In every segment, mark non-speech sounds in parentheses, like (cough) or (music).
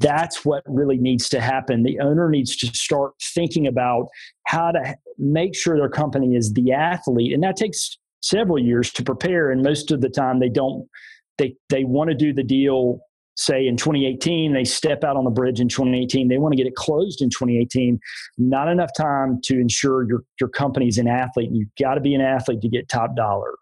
that's what really needs to happen. The owner needs to start thinking about how to make sure their company is the athlete. And that takes several years to prepare. And most of the time, they don't, they, they want to do the deal, say in 2018, they step out on the bridge in 2018. They want to get it closed in 2018. Not enough time to ensure your, your company's an athlete. You've got to be an athlete to get top dollar.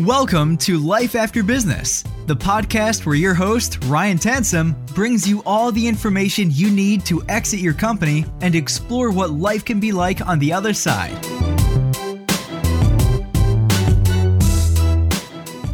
Welcome to Life After Business, the podcast where your host, Ryan Tansom, brings you all the information you need to exit your company and explore what life can be like on the other side.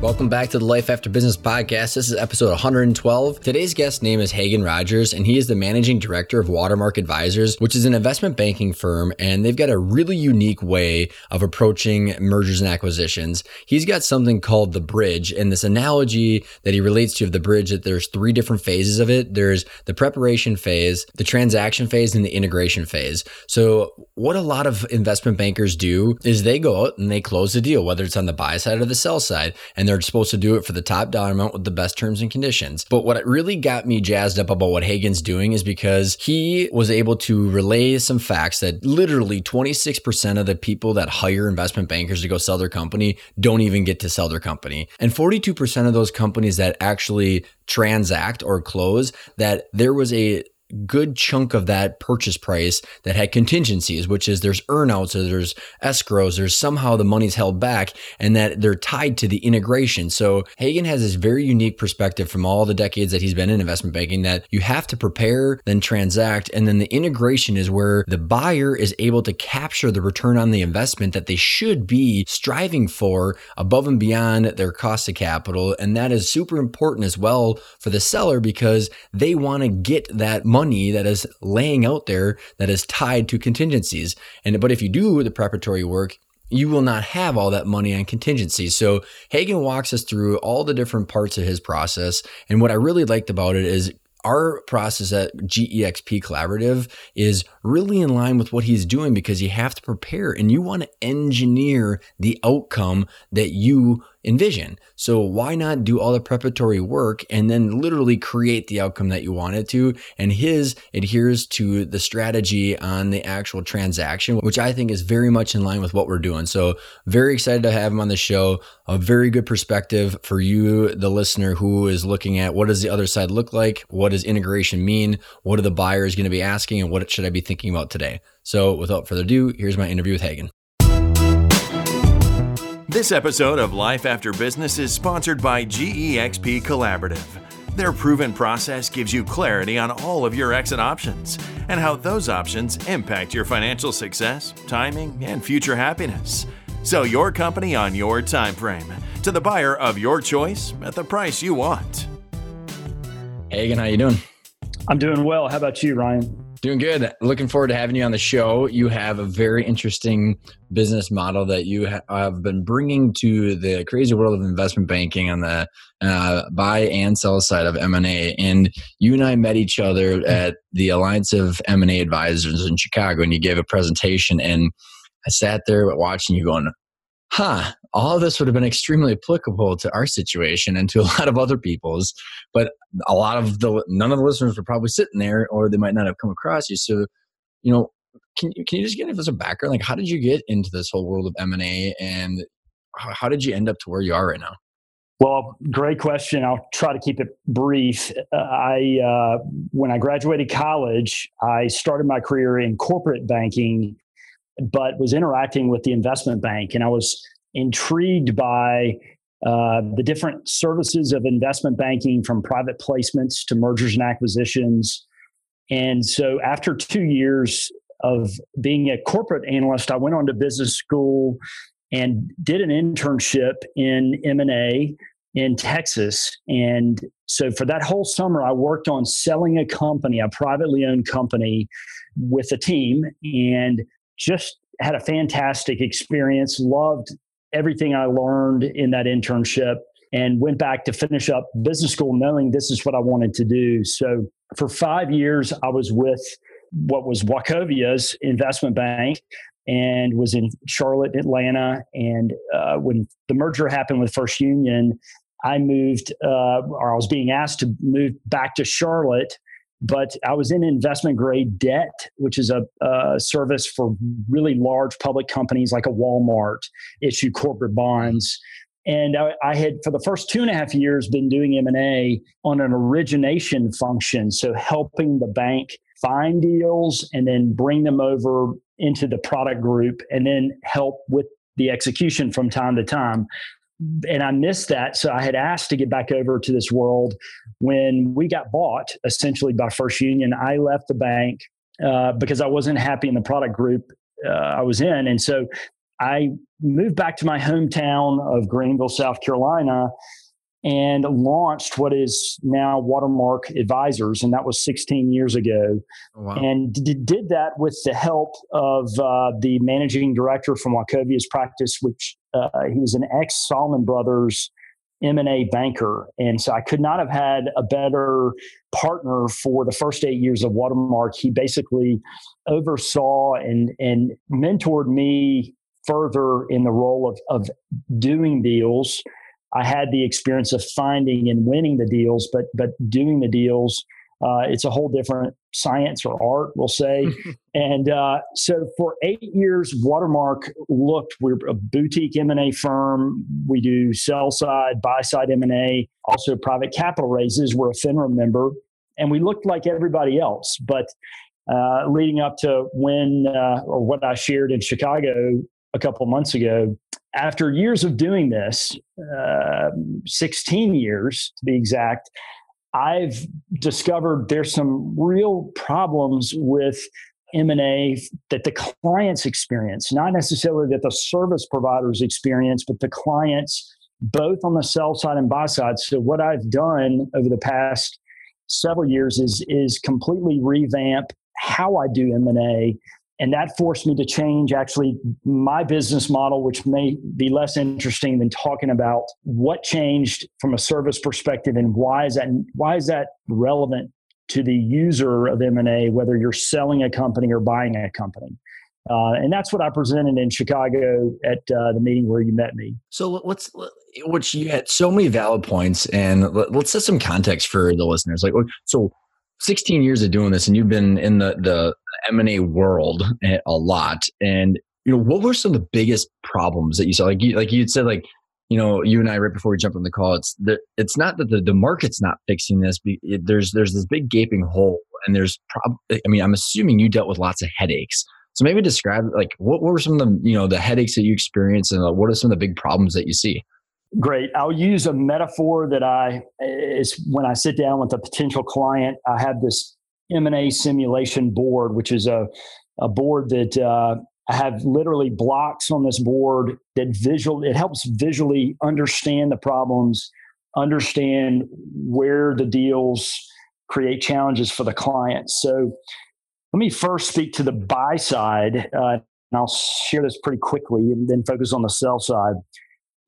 Welcome back to the Life After Business podcast. This is episode 112. Today's guest name is Hagen Rogers, and he is the managing director of Watermark Advisors, which is an investment banking firm, and they've got a really unique way of approaching mergers and acquisitions. He's got something called the bridge, and this analogy that he relates to of the bridge that there's three different phases of it. There's the preparation phase, the transaction phase, and the integration phase. So what a lot of investment bankers do is they go out and they close the deal, whether it's on the buy side or the sell side, and they're supposed to do it for the top dollar amount with the best terms and conditions. But what really got me jazzed up about what Hagen's doing is because he was able to relay some facts that literally 26% of the people that hire investment bankers to go sell their company don't even get to sell their company. And 42% of those companies that actually transact or close that there was a good chunk of that purchase price that had contingencies, which is there's earnouts or there's escrows, there's somehow the money's held back and that they're tied to the integration. So Hagen has this very unique perspective from all the decades that he's been in investment banking that you have to prepare, then transact, and then the integration is where the buyer is able to capture the return on the investment that they should be striving for above and beyond their cost of capital. And that is super important as well for the seller because they want to get that money money that is laying out there that is tied to contingencies. And but if you do the preparatory work, you will not have all that money on contingency. So Hagen walks us through all the different parts of his process. And what I really liked about it is our process at GEXP Collaborative is really in line with what he's doing because you have to prepare and you want to engineer the outcome that you envision. So why not do all the preparatory work and then literally create the outcome that you wanted to? And his adheres to the strategy on the actual transaction, which I think is very much in line with what we're doing. So very excited to have him on the show. A very good perspective for you, the listener who is looking at what does the other side look like? What does integration mean? What are the buyers going to be asking? And what should I be thinking about today? So without further ado, here's my interview with Hagen. This episode of Life After Business is sponsored by GEXP Collaborative. Their proven process gives you clarity on all of your exit options and how those options impact your financial success, timing, and future happiness. Sell your company on your time frame to the buyer of your choice at the price you want. Hagen, how you doing? I'm doing well. How about you, Ryan? Doing good. Looking forward to having you on the show. You have a very interesting business model that you have been bringing to the crazy world of investment banking on the uh, buy and sell side of M&A. And you and I met each other at the Alliance of M&A Advisors in Chicago, and you gave a presentation. And I sat there watching you going, huh, all of this would have been extremely applicable to our situation and to a (laughs) lot of other people's. But a lot of the none of the listeners were probably sitting there, or they might not have come across you. So, you know, can you can you just give us a background? Like, how did you get into this whole world of M and A, and how did you end up to where you are right now? Well, great question. I'll try to keep it brief. Uh, I uh, when I graduated college, I started my career in corporate banking but was interacting with the investment bank. And I was intrigued by uh, the different services of investment banking from private placements to mergers and acquisitions. And so after two years of being a corporate analyst, I went on to business school and did an internship in M&A in Texas. And so for that whole summer, I worked on selling a company, a privately owned company with a team. And just had a fantastic experience, loved everything I learned in that internship, and went back to finish up business school knowing this is what I wanted to do. So for five years, I was with what was Wachovia's investment bank and was in Charlotte, Atlanta. And uh, when the merger happened with First Union, I moved, uh, or I was being asked to move back to Charlotte, but I was in investment grade debt, which is a, a service for really large public companies like a Walmart issue corporate bonds. And I, I, had, for the first two and a half years, been doing M and A on an origination function, so helping the bank find deals and then bring them over into the product group, and then help with the execution from time to time and I missed that. So I had asked to get back over to this world when we got bought essentially by First Union. I left the bank uh, because I wasn't happy in the product group uh, I was in. And so I moved back to my hometown of Greenville, South Carolina, and launched what is now Watermark Advisors, and that was 16 years ago. Oh, wow. And d- did that with the help of uh, the managing director from Wachovia's practice, which uh, he was an ex Salomon Brothers M&A banker. And so I could not have had a better partner for the first eight years of Watermark. He basically oversaw and, and mentored me further in the role of, of doing deals I had the experience of finding and winning the deals, but but doing the deals, uh, it's a whole different science or art, we'll say. (laughs) and uh, so for eight years, Watermark looked. We're a boutique M and A firm. We do sell side, buy side M and A, also private capital raises. We're a FINRA member, and we looked like everybody else, but. Uh, leading up to when uh, or what I shared in Chicago a couple months ago, after years of doing this, uh, 16 years to be exact, I've discovered there's some real problems with M&A that the clients experience, not necessarily that the service providers experience, but the clients both on the sell side and buy side. So what I've done over the past several years is is completely revamp how I do M&A and that forced me to change actually my business model which may be less interesting than talking about what changed from a service perspective and why is that why is that relevant to the user of m&a whether you're selling a company or buying a company uh, and that's what I presented in Chicago at uh, the meeting where you met me. So let's, which you had so many valid points, and let's set some context for the listeners. Like, so 16 years of doing this and you've been in the the M&A world a lot and you know what were some of the biggest problems that you saw? Like you like you said like you know you and I right before we jumped on the call it's it's not that the, the market's not fixing this it, there's there's this big gaping hole and there's prob I mean I'm assuming you dealt with lots of headaches. So maybe describe like what, what were some of the you know the headaches that you experienced and what are some of the big problems that you see Great. I'll use a metaphor that I is when I sit down with a potential client. I have this M and A simulation board, which is a a board that uh, I have literally blocks on this board that visual. It helps visually understand the problems, understand where the deals create challenges for the client. So, let me first speak to the buy side, uh, and I'll share this pretty quickly, and then focus on the sell side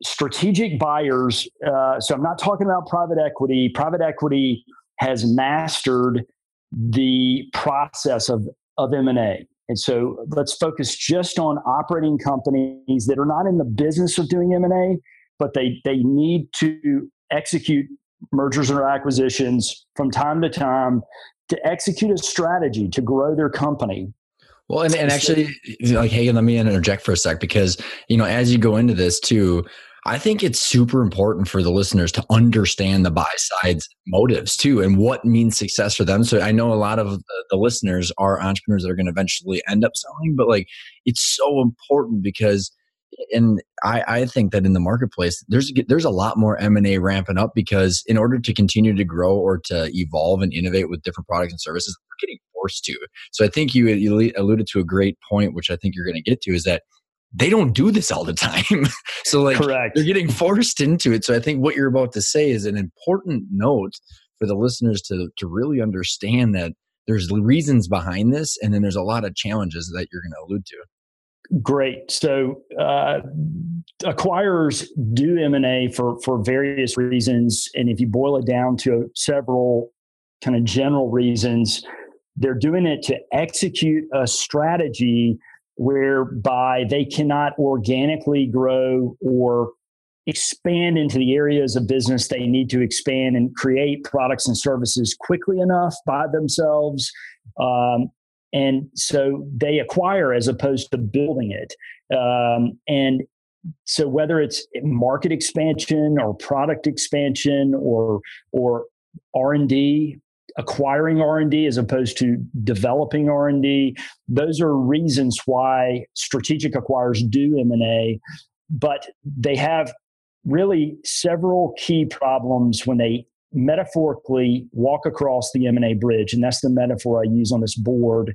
strategic buyers. Uh, so I'm not talking about private equity. Private equity has mastered the process of of M&A. And so let's focus just on operating companies that are not in the business of doing M&A, but they they need to execute mergers or acquisitions from time to time to execute a strategy to grow their company. Well, and, and actually, like, eh, eh, hey, let me interject for a sec because, you know, as you go into this too, I think it's super important for the listeners to understand the buy side's motives too and what means success for them. So I know a lot of the listeners are entrepreneurs that are going to eventually end up selling, but like it's so important because eh, and I, I think that in the marketplace there's there's a lot more m&a ramping up because in order to continue to grow or to evolve and innovate with different products and services we're getting forced to so i think you, you alluded to a great point which i think you're going to get to is that they don't do this all the time. (laughs) so like Correct. they're getting forced into it. So I think what you're about to say is an important note for the listeners to to really understand that there's reasons behind this and then there's a lot of challenges that you're going to allude to. Great. So uh, acquirers do M&A for for various reasons and if you boil it down to several kind of general reasons, they're doing it to execute a strategy whereby they cannot organically grow or expand into the areas of business they need to expand and create products and services quickly enough by themselves. Um, and so they acquire as opposed to building it. Um, and so whether it's market expansion or product expansion or or r&d acquiring r&d as opposed to developing r&d those are reasons why strategic acquirers do m&a but they have really several key problems when they metaphorically walk across the m&a bridge and that's the metaphor i use on this board.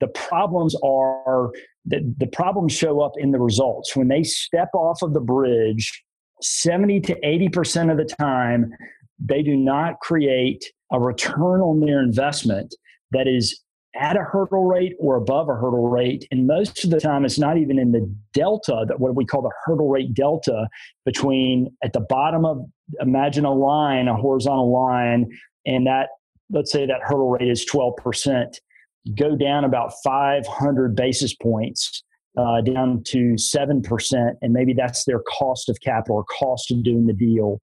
The problems are that the problems show up in the results. When they step off of the bridge 70 to 80% of the time they do not create a return on their investment that is at a hurdle rate or above a hurdle rate. And most of the time, it's not even in the delta, that what we call the hurdle rate delta between at the bottom of, imagine a line, a horizontal line, and that, let's say that hurdle rate is 12%, go down about 500 basis points. Uh, down to 7%, and maybe that's their cost of capital or cost of doing the deal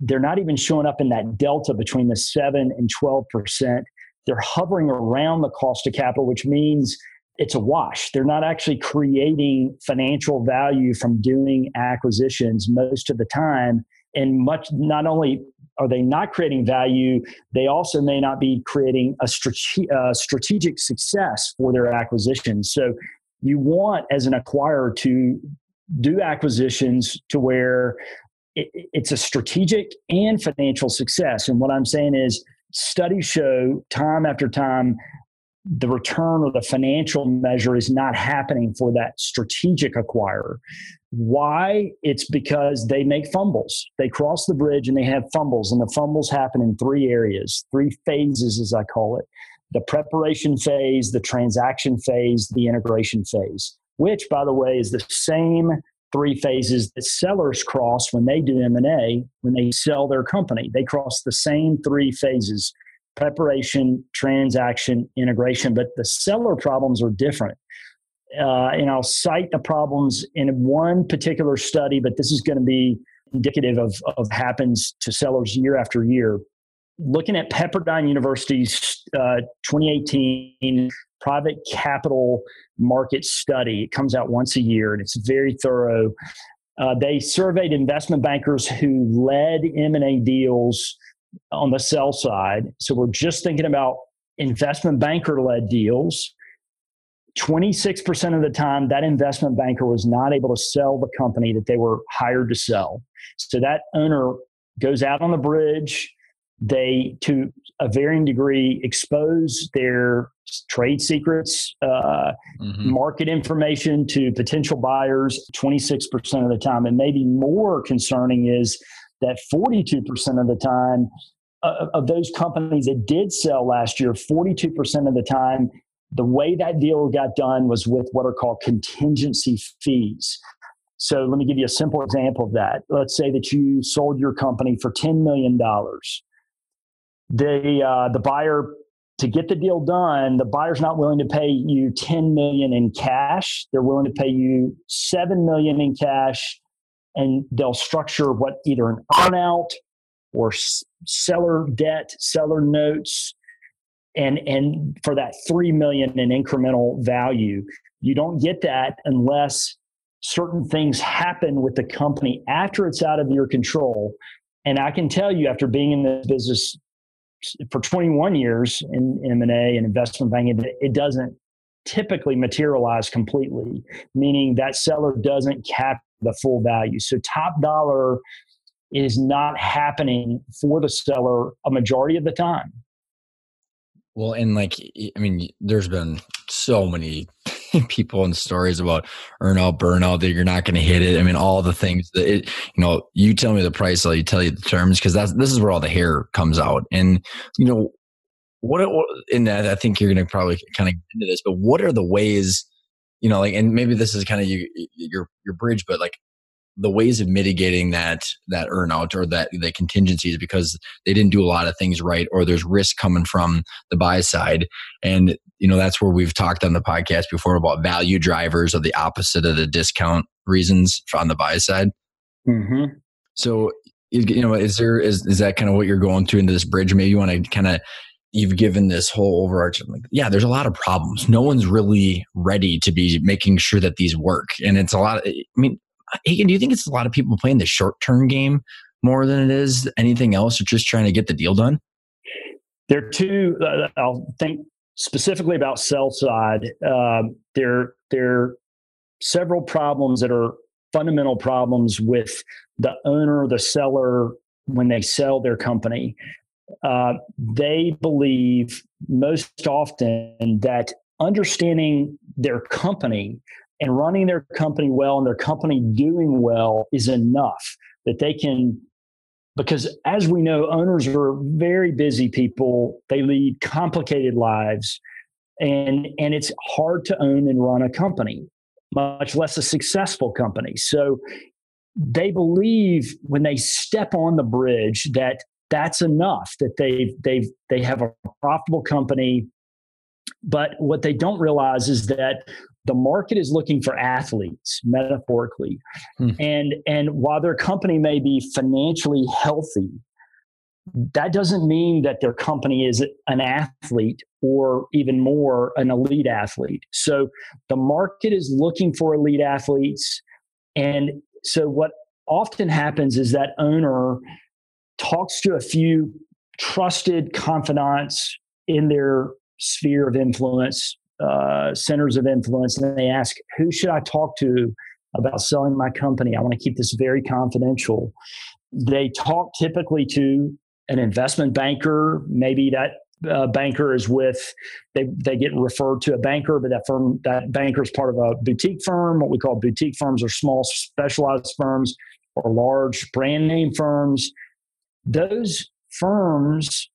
they're not even showing up in that delta between the 7 and 12%. They're hovering around the cost of capital, which means it's a wash. They're not actually creating financial value from doing acquisitions most of the time. And much, not only are they not creating value, they also may not be creating a strate- uh, strategic success for their acquisitions. So you want, as an acquirer, to do acquisitions to where it, it's a strategic and financial success. And what I'm saying is, studies show time after time the return or the financial measure is not happening for that strategic acquirer. Why? It's because they make fumbles. They cross the bridge and they have fumbles, and the fumbles happen in three areas, three phases, as I call it the preparation phase, the transaction phase, the integration phase, which, by the way, is the same three phases that sellers cross when they do M&A, when they sell their company. They cross the same three phases, preparation, transaction, integration, but the seller problems are different. Uh, and I'll cite the problems in one particular study, but this is going to be indicative of, of happens to sellers year after year. Looking at Pepperdine University's uh, 2018 private capital market study. It comes out once a year and it's very thorough. Uh, they surveyed investment bankers who led M&A deals on the sell side. So we're just thinking about investment banker led deals. 26% of the time, that investment banker was not able to sell the company that they were hired to sell. So that owner goes out on the bridge. They, to a varying degree, expose their trade secrets, uh, mm-hmm. market information to potential buyers 26% of the time. And maybe more concerning is that 42% of the time uh, of those companies that did sell last year, 42% of the time, the way that deal got done was with what are called contingency fees. So let me give you a simple example of that. Let's say that you sold your company for $10 million. The, uh, the buyer to get the deal done, the buyer's not willing to pay you 10 million in cash. They're willing to pay you 7 million in cash and they'll structure what either an earnout or seller debt, seller notes and and for that 3 million in incremental value. You don't get that unless certain things happen with the company after it's out of your control. And I can tell you after being in this business for 21 years in M&A and investment banking, it doesn't typically materialize completely, meaning that seller doesn't cap the full value. So top dollar is not happening for the seller a majority of the time. Well, and like, I mean, there's been so many (laughs) people and stories about earnout, burnout that you're not going to hit it. I mean, all the things that it, you know, you tell me the price, I'll tell you the terms because that's this is where all the hair comes out. And you know, what, what in that I think you're going to probably kind of get into this, but what are the ways, you know, like, and maybe this is kind of you, your your bridge, but like the ways of mitigating that that earnout or that the contingencies because they didn't do a lot of things right or there's risk coming from the buy side and you know that's where we've talked on the podcast before about value drivers or the opposite of the discount reasons on the buy side mm-hmm. So, you know, is there is is that kind of what you're going through into this bridge? Maybe you want to kind of you've given this whole overarching like, yeah, there's a lot of problems. No one's really ready to be making sure that these work, and it's a lot. Of, I mean, Hagen, do you think it's a lot of people playing the short term game more than it is anything else, or just trying to get the deal done? There are two. Uh, I'll think specifically about sell side. Uh, there, there are several problems that are fundamental problems with the owner, the seller, when they sell their company. Uh, they believe most often that understanding their company and running their company well and their company doing well is enough that they can because as we know owners are very busy people. They lead complicated lives and and it's hard to own and run a company much less a successful company. So they believe when they step on the bridge that that's enough that they've they've they have a profitable company. But what they don't realize is that the market is looking for athletes metaphorically. Hmm. and and while their company may be financially healthy that doesn't mean that their company is an athlete or even more an elite athlete. So the market is looking for elite athletes. And so what often happens is that owner talks to a few trusted confidants in their sphere of influence, uh, centers of influence, and they ask, Who should I talk to about selling my company? I want to keep this very confidential. They talk typically to an investment banker, maybe that uh, banker is with they they get referred to a banker, but that firm that banker is part of a boutique firm. What we call boutique firms are small specialized firms or large brand name firms. Those firms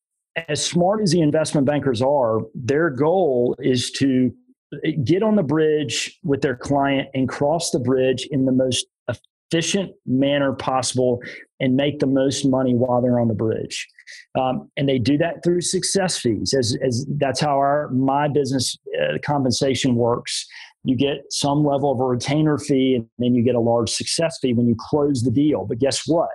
as smart as the investment bankers are, their goal is to get on the bridge with their client and cross the bridge in the most efficient manner possible and make the most money while they're on the bridge. Um, and they do that through success fees, as, as that's how our my business uh, compensation works. You get some level of a retainer fee, and then you get a large success fee when you close the deal. But guess what?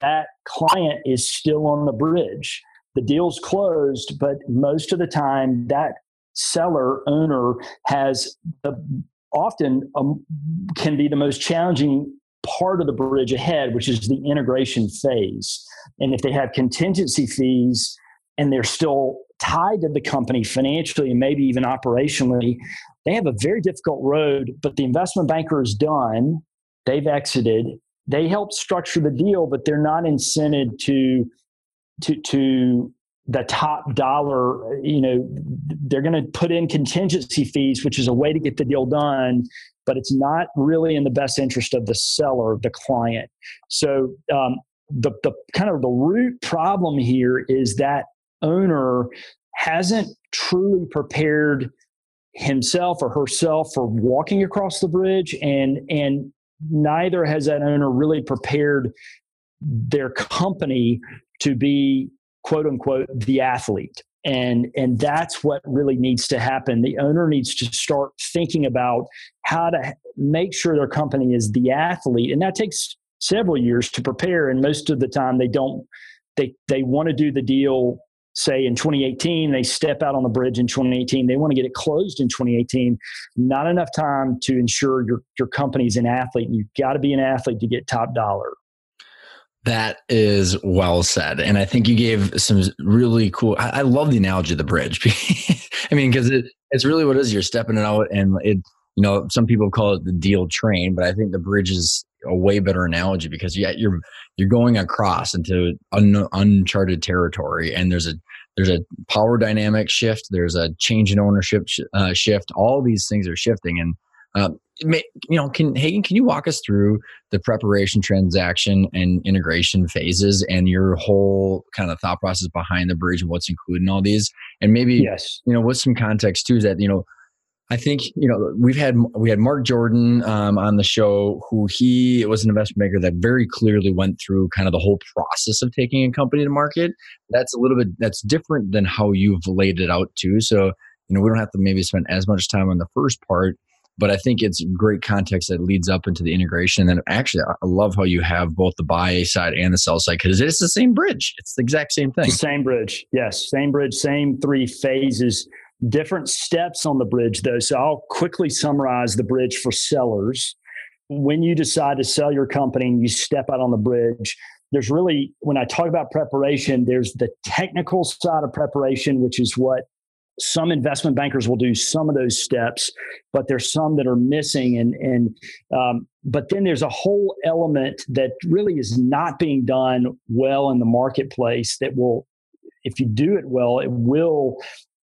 That client is still on the bridge the deal's closed, but most of the time that seller owner has often um, can be the most challenging part of the bridge ahead, which is the integration phase. And if they have contingency fees and they're still tied to the company financially and maybe even operationally, they have a very difficult road. But the investment banker is done, they've exited, they help structure the deal, but they're not incented to to to the top dollar you know they're going to put in contingency fees which is a way to get the deal done but it's not really in the best interest of the seller the client. So um, the, the kind of the root problem here is that owner hasn't truly prepared himself or herself for walking across the bridge and and neither has that owner really prepared their company to be quote unquote the athlete. And and that's what really needs to happen. The owner needs to start thinking about how to make sure their company is the athlete. And that takes several years to prepare. And most of the time they don't they they want to do the deal say in 2018 they step out on the bridge in 2018 they want to get it closed in 2018 not enough time to ensure your your company's an athlete. You've got to be an athlete to get top dollar that is well said. And I think you gave some really cool. I, I love the analogy of the bridge. (laughs) I mean, because it, it's really what it is. You're stepping it out, and it, you know, some people call it the deal train, but I think the bridge is a way better analogy because yeah, you're you're going across into un, uncharted territory, and there's a there's a power dynamic shift, there's a change in ownership sh- uh, shift. All these things are shifting, and uh, you know, can Hagen, can you walk us through the preparation, transaction, and integration phases, and your whole kind of thought process behind the bridge and what's included in all these, and maybe yes, you know, with some context too, is that you know, I think you know we've had we had Mark Jordan um, on the show, who he was an investment maker that very clearly went through kind of the whole process of taking a company to market. That's a little bit that's different than how you've laid it out too. So you know, we don't have to maybe spend as much time on the first part but I think it's great context that leads up into the integration. And actually, I love how you have both the buy side and the sell side because it's the same bridge. It's the exact same thing. same bridge. Yes. Same bridge, same three phases, different steps on the bridge, though. So I'll quickly summarize the bridge for sellers. When you decide to sell your company and you step out on the bridge, there's really, when I talk about preparation, there's the technical side of preparation, which is what some investment bankers will do some of those steps, but there's some that are missing. And and um, but then there's a whole element that really is not being done well in the marketplace that will, if you do it well, it will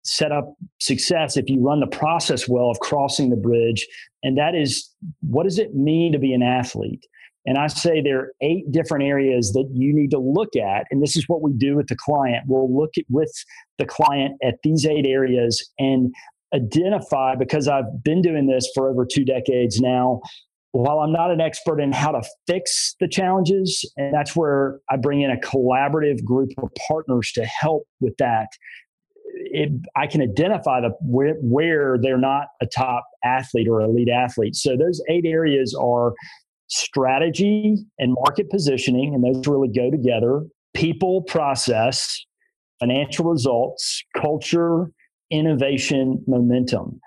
set up success if you run the process well of crossing the bridge. And that is what does it mean to be an athlete? And I say there are eight different areas that you need to look at. And this is what we do with the client. We'll look at with the client at these eight areas and identify, because I've been doing this for over two decades now, while I'm not an expert in how to fix the challenges, and that's where I bring in a collaborative group of partners to help with that. It, I can identify the where, where they're not a top athlete or elite athlete. So those eight areas are strategy and market positioning, and those really go together, people, process, financial results, culture, innovation, momentum.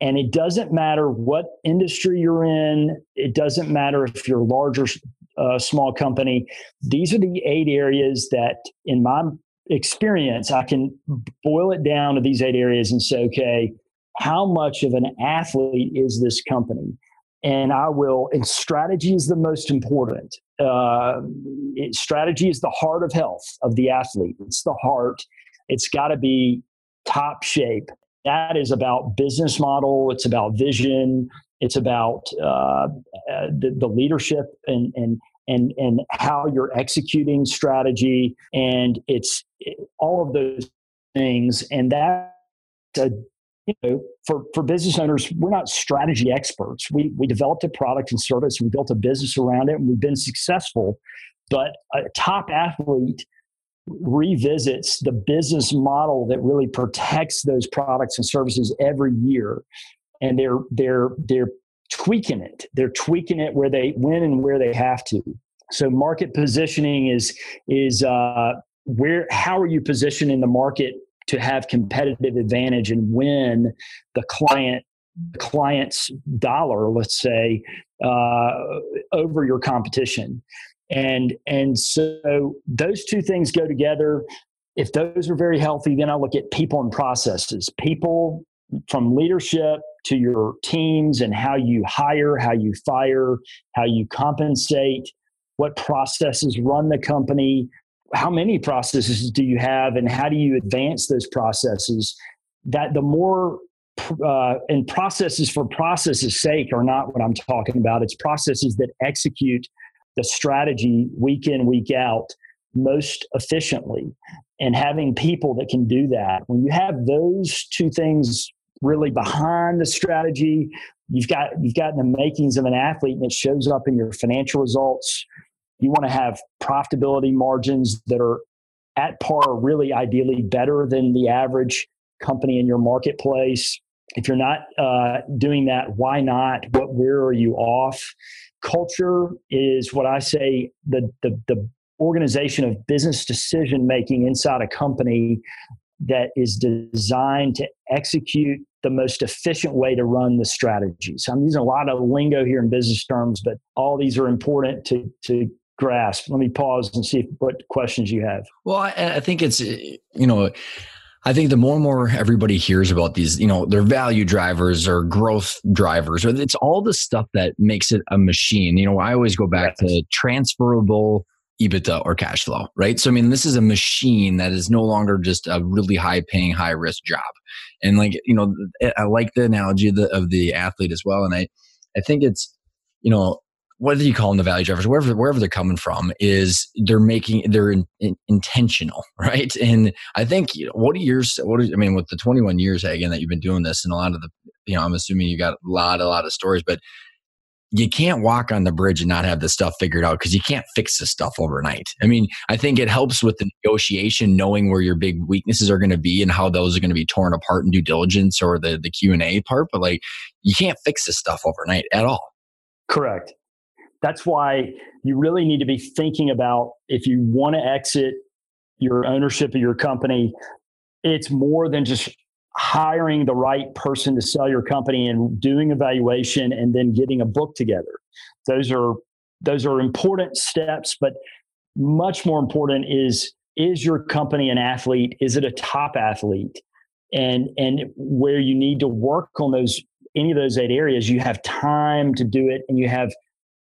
And it doesn't matter what industry you're in, it doesn't matter if you're large or uh, small company. These are the eight areas that, in my experience, I can boil it down to these eight areas and say, okay, how much of an athlete is this company? And I will, and strategy is the most important. Uh, it, strategy is the heart of health of the athlete. It's the heart. It's got to be top shape. That is about business model. It's about vision. It's about uh, the, the leadership and, and and and how you're executing strategy. And it's all of those things. And that's a you know, for, for business owners, we're not strategy experts. We, we developed a product and service, we built a business around it, and we've been successful. But a top athlete revisits the business model that really protects those products and services every year. And they're, they're, they're tweaking it. They're tweaking it where they win and where they have to. So market positioning is, is uh, where, how are you positioned in the market to have competitive advantage and win the client client's dollar let's say uh, over your competition. And and so those two things go together. If those are very healthy then i look at people and processes. People from leadership to your teams and how you hire how you fire how you compensate what processes run the company how many processes do you have and how do you advance those processes that the more uh, and processes for processes sake are not what i'm talking about. It's processes that execute the strategy week in week out most efficiently. And having people that can do that when you have those two things really behind the strategy you've got you've got the makings of an athlete and it shows up in your financial results you want to have profitability margins that are at par, really ideally better than the average company in your marketplace. If you're not uh, doing that, why not? What where are you off? Culture is what I say the the, the organization of business decision making inside a company that is designed to execute the most efficient way to run the strategy. So I'm using a lot of lingo here in business terms, but all these are important to to grasp. Let me pause and see what questions you have. Well, I, I think it's, you know, I think the more and more everybody hears about these, you know, their value drivers or growth drivers, or it's all the stuff that makes it a machine. You know, I always go back yes. to transferable EBITDA or cash flow, right? So, I mean, this is a machine that is no longer just a really high paying, high risk job. And like, you know, I like the analogy of the, of the athlete as well. And I, I think it's, you know, whether you call them the value drivers, wherever wherever they're coming from, is they're making they're in, in, intentional, (laughs) right? And I think you know, what are yours? What I mean, with the 21 years again that you've been doing this, and a lot of the, you know, I'm assuming you got a lot a lot of stories, but you can't walk on the bridge and not have this stuff figured out because you can't fix this stuff overnight. I mean, I think it helps with the negotiation, knowing where your big weaknesses are going to be and how those are going to be torn apart in due diligence or the the Q and A part. But like, you can't fix this stuff overnight at all. Correct. That's why you really need to be thinking about if you want to exit your ownership of your company, it's more than just hiring the right person to sell your company and doing evaluation and then getting a book together. Those are those are important steps, but much more important is is your company an athlete? Is it a top athlete? And and where you need to work on those any of those eight areas, you have time to do it and you have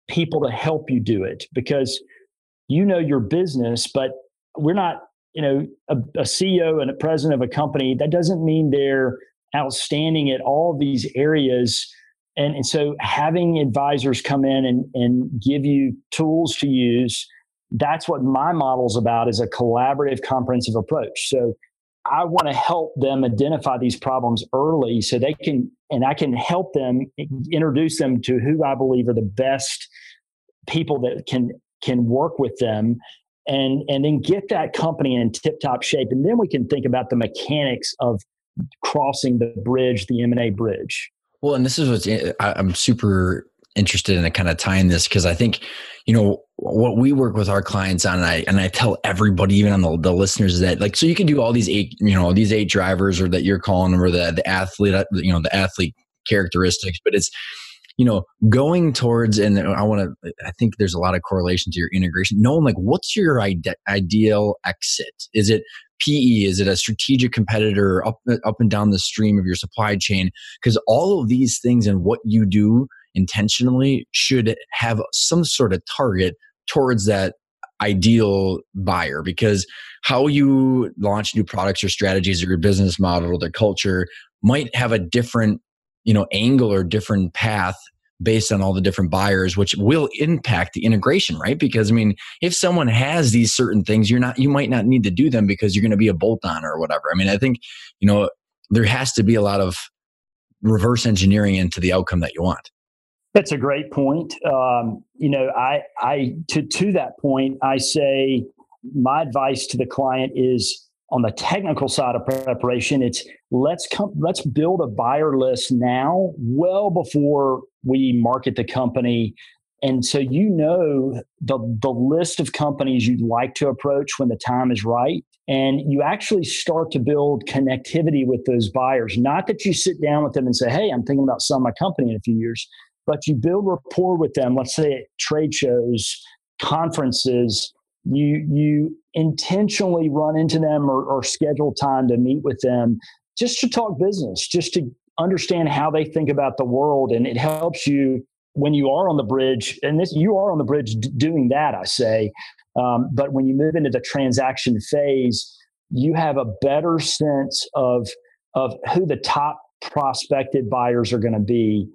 people to help you do it because you know your business, but we're not you know a, a ceo and a president of a company that doesn't mean they're outstanding at all these areas. And, and so having advisors come in and, and give you tools to use that's what my model is about is a collaborative comprehensive approach. So i want to help them identify these problems early so they can and i can help them introduce them to who i believe are the best people that can can work with them and and then get that company in tip top shape. And then we can think about the mechanics of crossing the bridge the m&a bridge. Well and this is what's eh, i'm super interested in kind of tying this because i think you know what we work with our clients on and i and i tell everybody even on the, the listeners that like so you can do all these eight you know these eight drivers or that you're calling them or the, the athlete you know the athlete characteristics but it's you know, going towards, and I want to, I think there's a lot of correlation to your integration. Knowing like, what's your ide- ideal exit? Is it PE? Is it a strategic competitor up, up and down the stream of your supply chain? Because all of these things and what you do intentionally should have some sort of target towards that ideal buyer because how you launch new products or strategies or your business model or the culture might have a different you know angle or different path based on all the different buyers which will impact the integration right? Because i mean if someone has these certain things you're not you might not need to do them because you're going to be a bolt on or whatever. I mean i think you know there has to be a lot of reverse engineering into the outcome that you want. That's a great point. Um, you know i i to to that point i say my advice to the client is on the technical side of preparation it's let's come let's build a buyer list now well before we market the company. And so you know the the list of companies you'd like to approach when the time is right. And you actually start to build connectivity with those buyers. Not that you sit down with them and say hey i'm thinking about selling my company in a few years but you build rapport with them. Let's say at trade shows conferences you you intentionally run into them or, or schedule time to meet with them just to talk business just to understand how they think about the world. And it helps you when you are on the bridge and this you are on the bridge d- doing that i say. Um, but when you move into the transaction phase you have a better sense of of who the top prospected buyers are going to be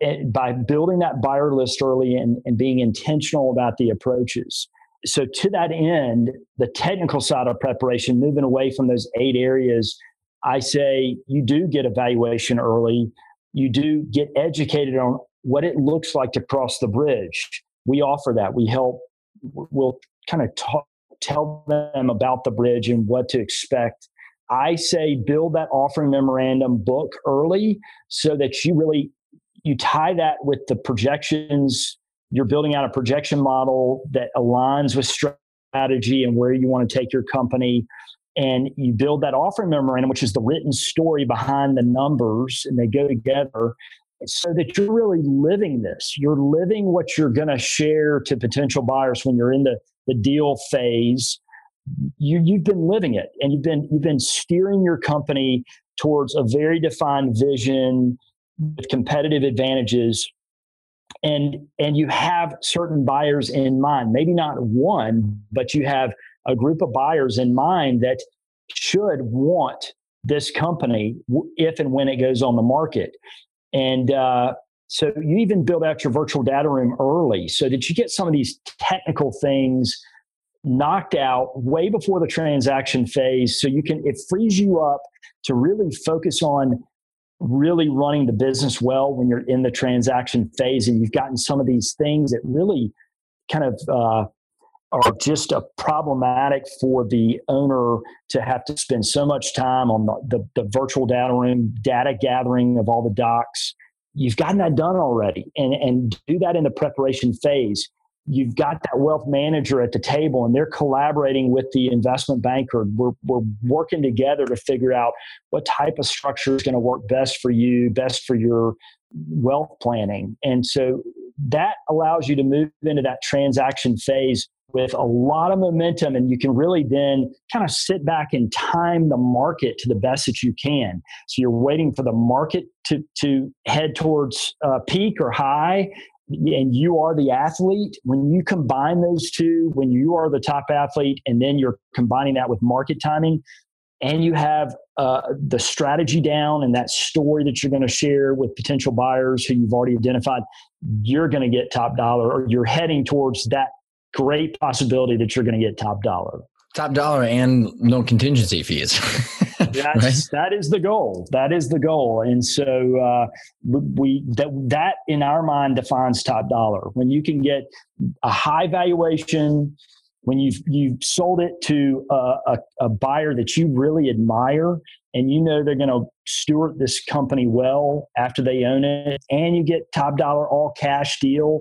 and by building that buyer list early and, and being intentional about the approaches so to that end, the technical side of preparation, moving away from those eight areas, I say you do get evaluation early. You do get educated on what it looks like to cross the bridge. We offer that. We help. We'll kind of talk, tell them about the bridge and what to expect. I say build that offering memorandum book early so that you really you tie that with the projections you're building out a projection model that aligns with strategy and where you want to take your company. And you build that offering memorandum which is the written story behind the numbers and they go together so that you're really living this. You're living what you're going to share to potential buyers when you're in the, the deal phase. You, you've been living it and you've been you've been steering your company towards a very defined vision with competitive advantages and and you have certain buyers in mind maybe not one but you have a group of buyers in mind that should want this company if and when it goes on the market. And uh, so you even build out your virtual data room early so that you get some of these technical things knocked out way before the transaction phase so you can it frees you up to really focus on really running the business well when you're in the transaction phase and you've gotten some of these things that really kind of uh, are just a problematic for the owner to have to spend so much time on the, the, the, virtual data room, data gathering of all the docs. You've gotten that done already and, and do that in the preparation phase. You've got that wealth manager at the table and they're collaborating with the investment banker. We're, we're working together to figure out what type of structure is going to work best for you, best for your wealth planning. And so that allows you to move into that transaction phase with a lot of momentum and you can really then kind of sit back and time the market to the best that you can so you're waiting for the market to, to head towards uh, peak or high and you are the athlete when you combine those two when you are the top athlete and then you're combining that with market timing and you have uh, the strategy down and that story that you're going to share with potential buyers who you've already identified, you're going to get top dollar or you're heading towards that great possibility that you're going to get top dollar. Top dollar and no contingency fees. (laughs) That's, right? That is the goal. That is the goal. And so uh, we that that in our mind defines top dollar. When you can get a high valuation, when you've you've sold it to a, a, a buyer that you really admire, and you know they're going to steward this company well after they own it, and you get top dollar all cash deal,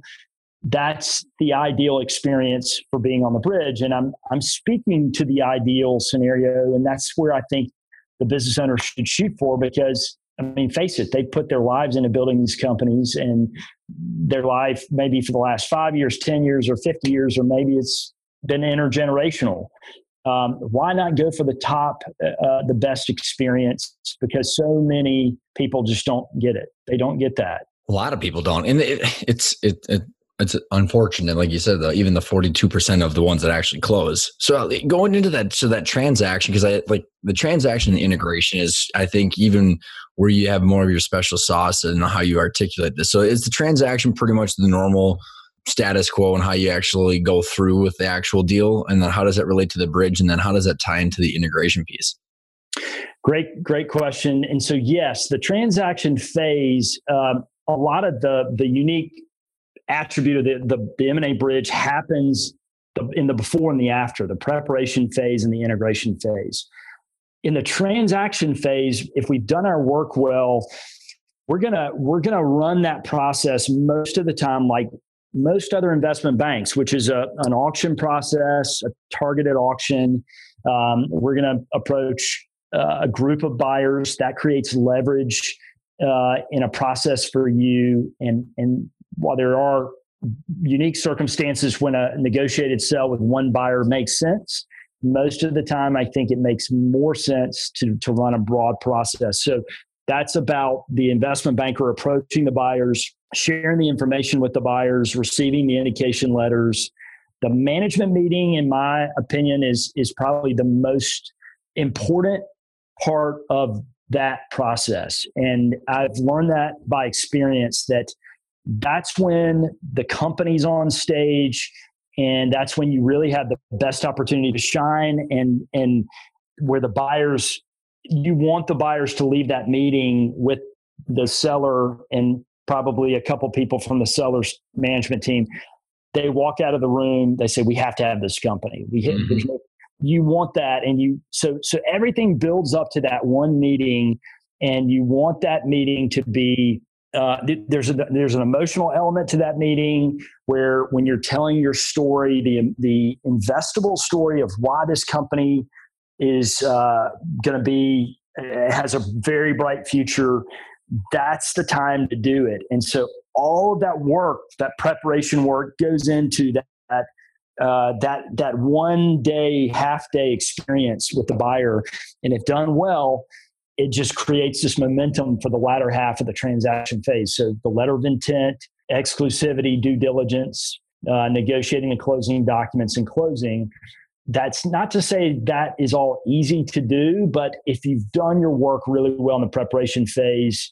that's the ideal experience for being on the bridge. And I'm I'm speaking to the ideal scenario, and that's where I think the business owner should shoot for because I mean, face it, they put their lives into building these companies and their life maybe for the last five years, 10 years, or 50 years, or maybe it's been intergenerational. Um, why not go for the top, uh, the best experience? Because so many people just don't get it. They don't get that. A lot of people don't, and it, it's it, it it's unfortunate, like you said, though, even the 42% of the ones that actually close. So uh, going into that, so that transaction, because I like the transaction integration is, I think, even where you have more of your special sauce and how you articulate this. So is the transaction pretty much the normal status quo and how you actually go through with the actual deal? And then how does that relate to the bridge? And then how does that tie into the integration piece? Great, great question. And so, yes, the transaction phase, um, a lot of the the unique attribute of the, the, the M&A bridge happens in the before and the after, the preparation phase and the integration phase. In the transaction phase, if we've done our work well, we're gonna we're gonna run that process most of the time like most other investment banks, which is a, an auction process, a targeted auction. Um, we're to approach uh, a group of buyers that creates leverage uh, in a process for you, and and while there are unique circumstances when a negotiated sale with one buyer makes sense, most of the time I think it makes more sense to, to run a broad process. So that's about the investment banker approaching the buyers, sharing the information with the buyers, receiving the indication letters. The management meeting, in my opinion, is is probably the most important part of that process. And I've learned that by experience that that's when the company's on stage and that's when you really have the best opportunity to shine and and where the buyers you want the buyers to leave that meeting with the seller and probably a couple people from the seller's management team. They walk out of the room they say we have to have this company. We mm-hmm. no, you want that and you so so everything builds up to that one meeting and you want that meeting to be uh, there's a, there's an emotional element to that meeting where when you're telling your story, the the investable story of why this company is uh, going to be has a very bright future. That's the time to do it. And so all of that work, that preparation work, goes into that uh, that that one day, half day experience with the buyer, and if done well, it just creates this momentum for the latter half of the transaction phase. So the letter of intent, exclusivity, due diligence, uh, negotiating and closing documents and closing. That's not to say that is all easy to do, but if you've done your work really well in the preparation phase,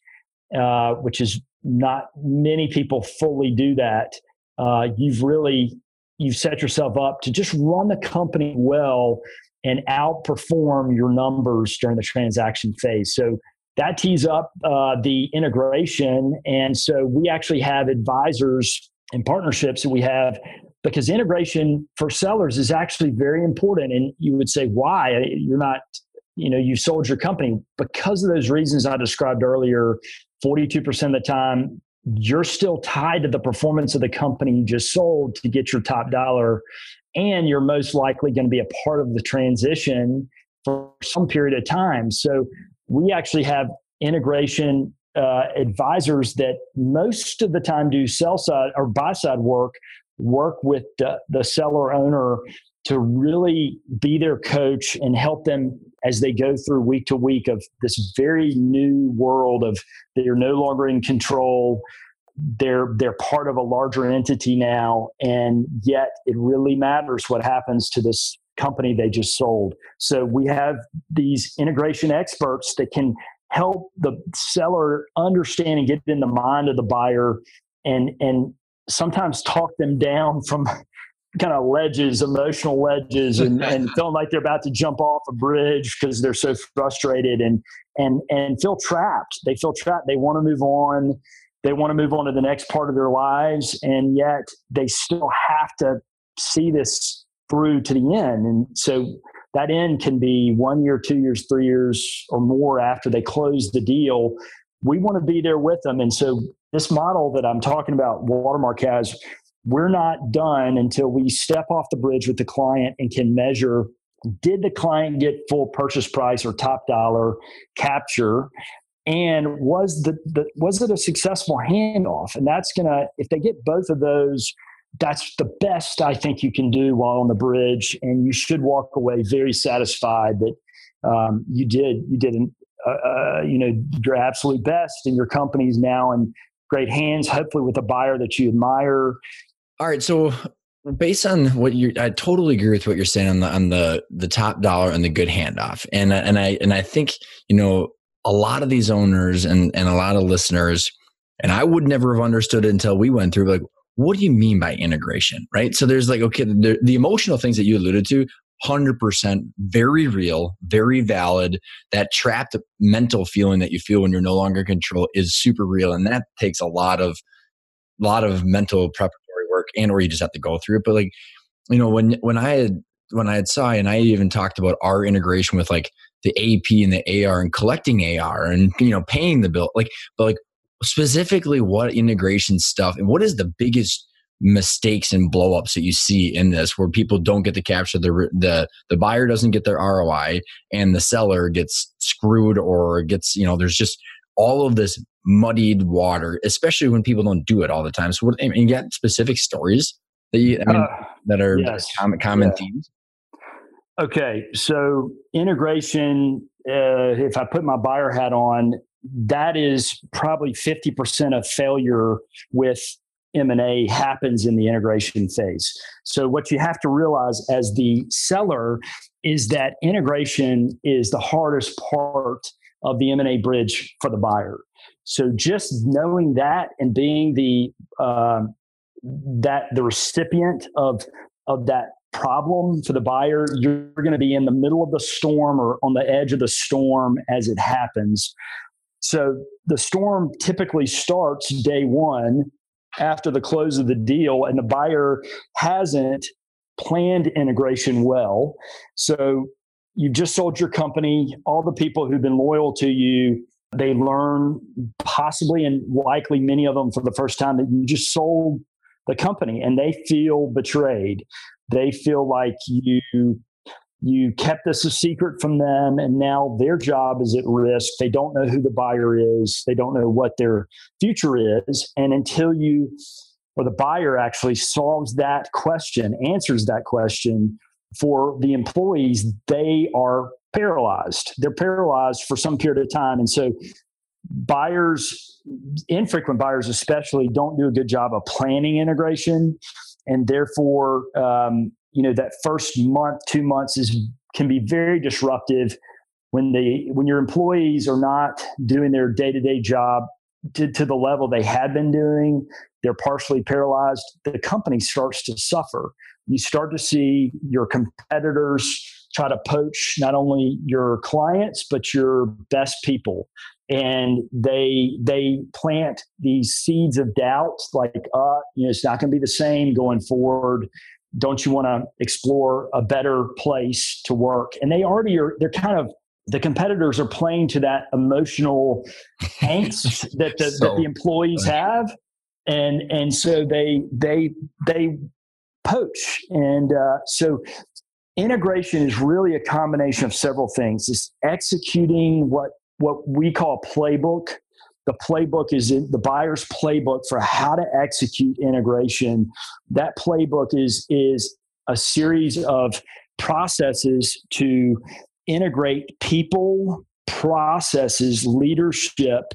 uh, which is not many people fully do that, uh, you've really you've set yourself up to just run the company well and outperform your numbers during the transaction phase. So that tees up uh, the integration. And so we actually have advisors and partnerships that we have because integration for sellers is actually very important. And you would say, why? You're not, you know, you sold your company because of those reasons I described earlier. 42% of the time, you're still tied to the performance of the company you just sold to get your top dollar. And you're most likely going to be a part of the transition for some period of time. So we actually have integration uh, advisors that most of the time do sell side or buy side work, work with the, the seller owner to really be their coach and help them as they go through week to week of this very new world of they're no longer in control they're they're part of a larger entity now and yet it really matters what happens to this company they just sold so we have these integration experts that can help the seller understand and get in the mind of the buyer and and sometimes talk them down from (laughs) kind of ledges, emotional ledges, and, (laughs) and feeling like they're about to jump off a bridge because they're so frustrated and and and feel trapped. They feel trapped. They want to move on. They want to move on to the next part of their lives, and yet they still have to see this through to the end. And so that end can be one year, two years, three years, or more after they close the deal. We want to be there with them. And so this model that I'm talking about, Watermark has, we're not done until we step off the bridge with the client and can measure did the client get full purchase price or top dollar capture and was the, the was it a successful handoff and that's gonna if they get both of those that's the best I think you can do while on the bridge, and you should walk away very satisfied that um, you did you did an, uh, uh, you know your absolute best, and your company's now in great hands. Hopefully, with a buyer that you admire. All right, so based on what you I totally agree with what you're saying on the on the the top dollar and the good handoff, and and I and I think you know a lot of these owners and and a lot of listeners, and I would never have understood it until we went through like what do you mean by integration right? So there's like okay the, the emotional things that you alluded to 100% very real very valid. That trapped mental feeling that you feel when you're no longer in control is super real and that takes a lot of lot of mental preparatory work and or you just have to go through it. But like you know when when i had when i had saw and i even talked about our integration with like the ap and the ar and collecting ar and you know paying the bill like but like specifically what integration stuff and what is the biggest mistakes and blowups that you see in this where people don't get to capture the the the buyer doesn't get their ROI and the seller gets screwed or gets you know there's just all of this muddied water especially when people don't do it all the time so what, and you got specific stories that you I mean, uh, that are yes. common, common yeah. themes okay so integration uh, if I put my buyer hat on that is probably 50% of failure with M&A happens in the integration phase. So what you have to realize as the seller is that integration is the hardest part of the M&A bridge for the buyer. So just knowing that and being the uh, that the recipient of of that problem for the buyer, you're going to be in the middle of the storm or on the edge of the storm as it happens. So the storm typically starts day one after the close of the deal, and the buyer hasn't planned integration well. So you've just sold your company, all the people who've been loyal to you. They learn possibly and likely many of them for the first time that you just sold the company and they feel betrayed. They feel like you you kept this a secret from them, and now their job is at risk. They don't know who the buyer is, they don't know what their future is. And until you or the buyer actually solves that question, answers that question for the employees, they are paralyzed. They're paralyzed for some period of time. And so buyers, infrequent buyers especially, don't do a good job of planning integration. And therefore, um, you know that first month two months is can be very disruptive when they when your employees are not doing their day-to-day job to, to the level they had been doing they're partially paralyzed the company starts to suffer. You start to see your competitors try to poach not only your clients but your best people and they they plant these seeds of doubt like uh you know it's not going to be the same going forward. Don't you want to explore a better place to work? And they already are they're kind of the competitors are playing to that emotional angst (laughs) that the, so, that the employees have. And and so they they they poach. And uh, so integration is really a combination of several things. It's executing what what we call a playbook. The playbook is the buyer's playbook for how to execute integration. That playbook is is a series of processes to integrate people processes leadership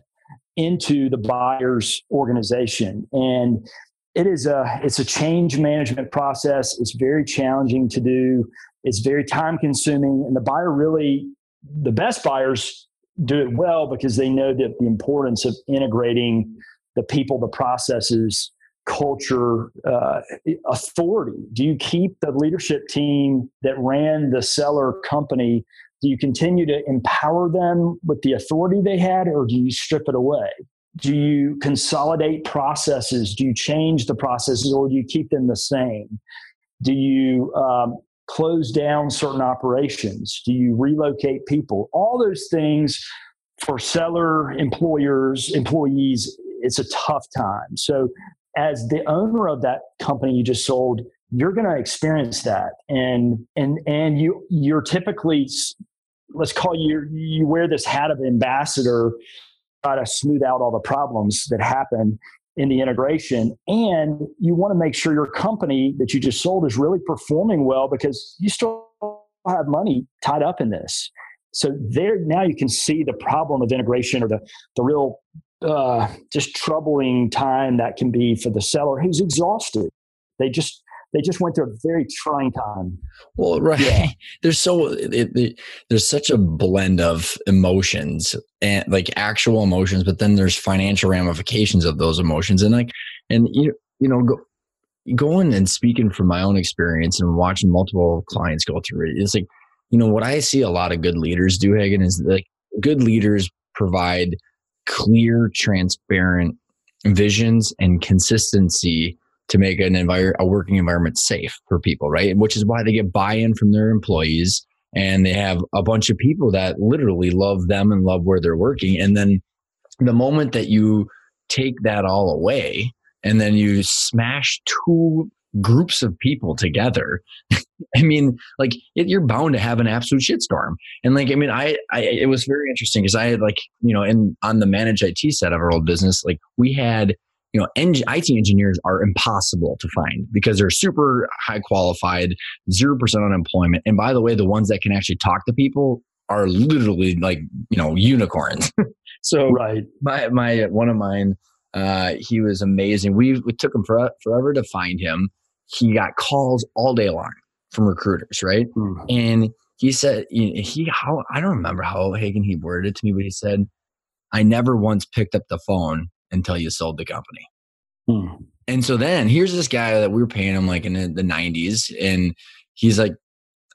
into the buyer's organization. And it is a it's a change management process. It's very challenging to do. It's very time consuming. And the buyer really the best buyers do it well because they know that the importance of integrating the people the processes culture uh, authority. Do you keep the leadership team that ran the seller company? Do you continue to empower them with the authority they had or do you strip it away? Do you consolidate processes? Do you change the processes or do you keep them the same? Do you um, close down certain operations? Do you relocate people? All those things for seller employers employees it's a tough time. So as the owner of that company you just sold you're going to experience that. And and and you you're typically let's call you you wear this hat of ambassador try to smooth out all the problems that happen in the integration. And you want to make sure your company that you just sold is really performing well because you still have money tied up in this. So there now you can see the problem of integration or the, the real uh, just troubling time that can be for the seller who's exhausted. They just they just went through a very trying time. Well, right. Yeah. (laughs) There's so it, it, there's such a blend of emotions and like actual emotions, but then there's financial ramifications of those emotions, and like and you you know go, going and speaking from my own experience and watching multiple clients go through it. It's like you know what I see a lot of good leaders do, Hagen, is like good leaders provide clear, transparent visions and consistency to make an environment, a working environment safe for people, right? Which is why they get buy-in from their employees and they have a bunch of people that literally love them and love where they're working. And then the moment that you take that all away and then you smash two groups of people together, (laughs) I mean, like it, you're bound to have an absolute shitstorm. And like, I mean, I, I it was very interesting because I had like, you know, in on the managed IT set of our old business, like we had you know, eng- IT engineers are impossible to find because they're super high qualified, 0% unemployment. And by the way, the ones that can actually talk to people are literally like, you know, unicorns. (laughs) so right. my, my, one of mine, uh, he was amazing. We, we took him for, forever to find him. He got calls all day long from recruiters, right? Mm. And he said, he, how, I don't remember how Hagen he worded it to me, but he said, I never once picked up the phone until you sold the company. Hmm. And so then here's this guy that we were paying him like in the, the 90s. And he's like,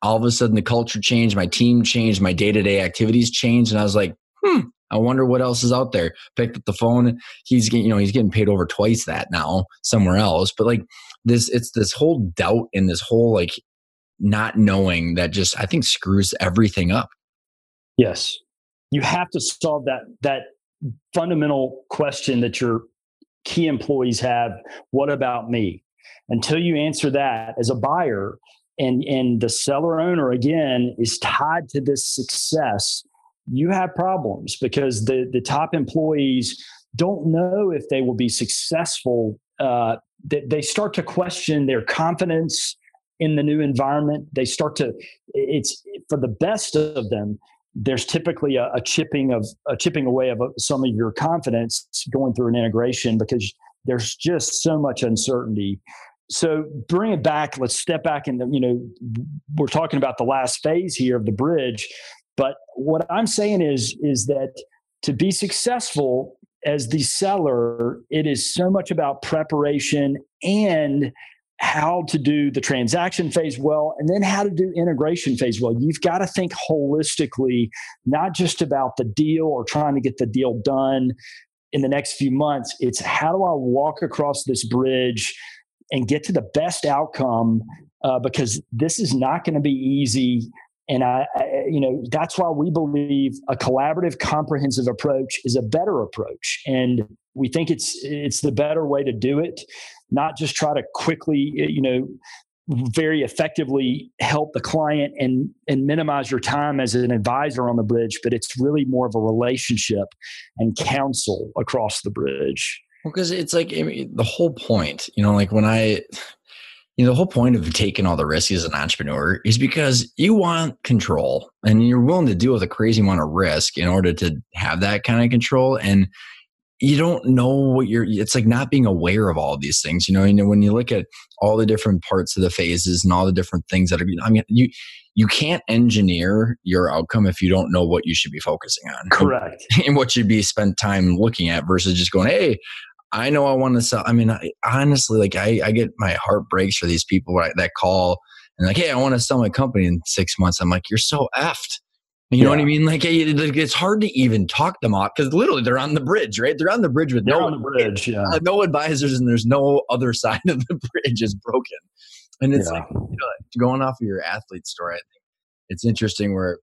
all of a sudden the culture changed, my team changed, my day to day activities changed. And I was like, hmm, I wonder what else is out there. Picked up the phone. He's getting, you know, he's getting paid over twice that now somewhere else. But like this, it's this whole doubt and this whole like not knowing that just, I think screws everything up. Yes. You have to solve that, that fundamental question that your key employees have what about me? Until you answer that as a buyer and and the seller owner again is tied to this success you have problems because the the top employees don't know if they will be successful uh, they, they start to question their confidence in the new environment. They start to it's for the best of them there's typically a, a, chipping of a chipping away of uh, some of your confidence going through an integration because there's just so much uncertainty. So bring it back let's step back and you know we're talking about the last phase here of the bridge but what i'm saying is is that to be successful as the seller it is so much about preparation and how to do the transaction phase well and then how to do integration phase well. You've got to think holistically not just about the deal or trying to get the deal done in the next few months. It's how do i walk across this bridge and get to the best outcome uh, because this is not going to be easy. And I, I, you know, that's why we believe a collaborative, comprehensive approach is a better approach, and we think it's it's the better way to do it. Not just try to quickly, eh, you know, very effectively help the client and and minimize your time as an advisor on the bridge, but it's really more of a relationship and counsel across the bridge. Because it's like I mean, the whole point, you know, like when I you know, the whole point of taking all the risks as an entrepreneur is because you want control and you're willing to deal with a crazy amount of risk in order to have that kind of control. And you don't know what you're, it's like not being aware of all of these things. You know, you know, when you look at all the different parts of the phases and all the different things that are, I mean, you, you can't engineer your outcome if you don't know what you should be focusing on. Correct. (laughs) And what should be spent time looking at versus just going, hey, I know I want to sell. I mean, I, honestly, like I, I get my heart breaks for these people that call and like, hey, I want to sell my company in six months. I'm like, you're so effed. You yeah. know what I mean? Like, it's hard to even talk them off because literally they're on the bridge, right? They're on the bridge with they're no on the bridge, yeah. Uh, (laughs) no advisors, and there's no other (laughs) side of the bridge is broken. And it's yeah. like you know, going off of your athlete story. I think it's interesting where,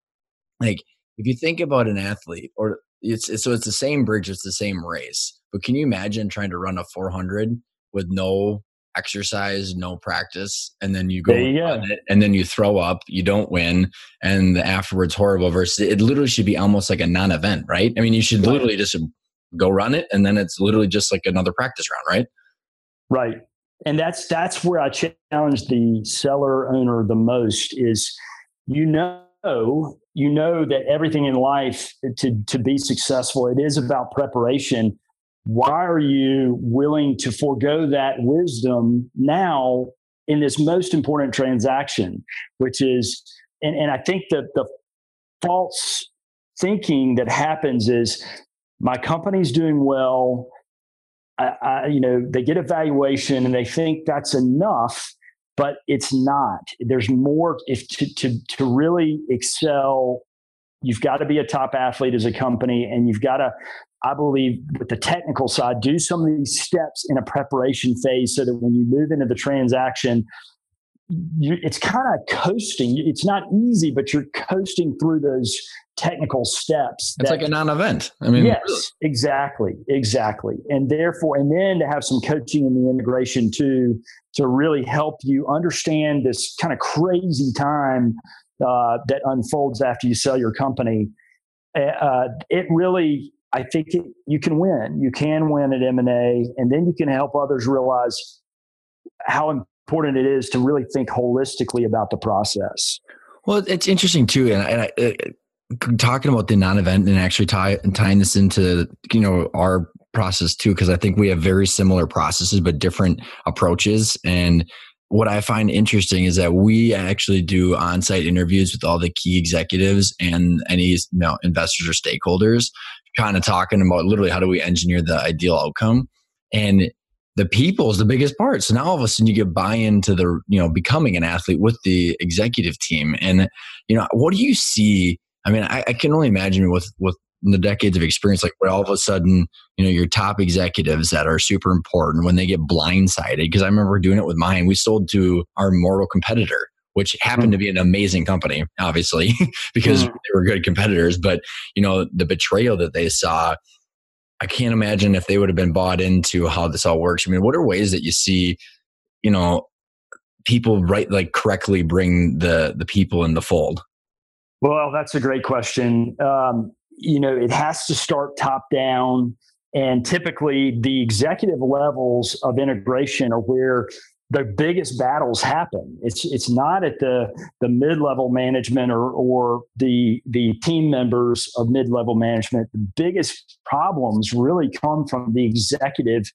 like, if you think about an athlete, or it's, it's so it's the same bridge, it's the same race but can you imagine trying to run a 400 with no exercise, no practice, and then you go you it, and then you throw up, you don't win, and the afterwards horrible. Versus it literally should be almost like a non-event, right? I mean, you should literally just go run it, and then it's literally just like another practice round, right? Right, and that's that's where I challenge the seller owner the most is you know you know that everything in life to to be successful it is about preparation why are you willing to forego that wisdom now in this most important transaction, which is, and, and I think that the false thinking that happens is my company's doing well. I, I, you know, they get a valuation and they think that's enough, but it's not. There's more. If to to to really excel, you've got to be a top athlete as a company, and you've got to I believe with the technical side, do some of these steps in a preparation phase so that when you move into the transaction, you, it's kind of coasting. It's not easy, but you're coasting through those technical steps. It's that, like a non-event. I mean, yes, exactly, exactly. And therefore, and then to have some coaching in the integration too, to really help you understand this kind of crazy time uh, that unfolds after you sell your company. Uh, it really I think it, you can win. You can win at M&A, and then you can help others realize how important it is to really think holistically about the process. Well, it's interesting too, and, and I, uh, talking about the non-event and actually tie, tying this into you know our process too, because I think we have very similar processes but different approaches. And what I find interesting is that we actually do on-site interviews with all the key executives and any you know, investors or stakeholders kind of talking about literally how do we engineer the ideal outcome. And the people is the biggest part. So now all of a sudden you get buy into the you know becoming an athlete with the executive team. And you know what do you see? I mean i, I can only imagine with with the decades of experience like where all of a sudden you know your top executives that are super important when they get blindsided because i remember doing it with mine. We sold to our mortal competitor which happened to be an amazing company, obviously, (laughs) because mm. they were good competitors. But, you know, the betrayal that they saw, I can't imagine if they would have been bought into how this all works. I mean, what are ways that you see, you know, people right like correctly bring the the people in the fold? Well, that's a great question. Um, you know, it has to start top down. And typically, the executive levels of integration are where the biggest battles happen. It's it's not at the the mid level management or or the the team members of mid level management. The biggest problems really come from the executive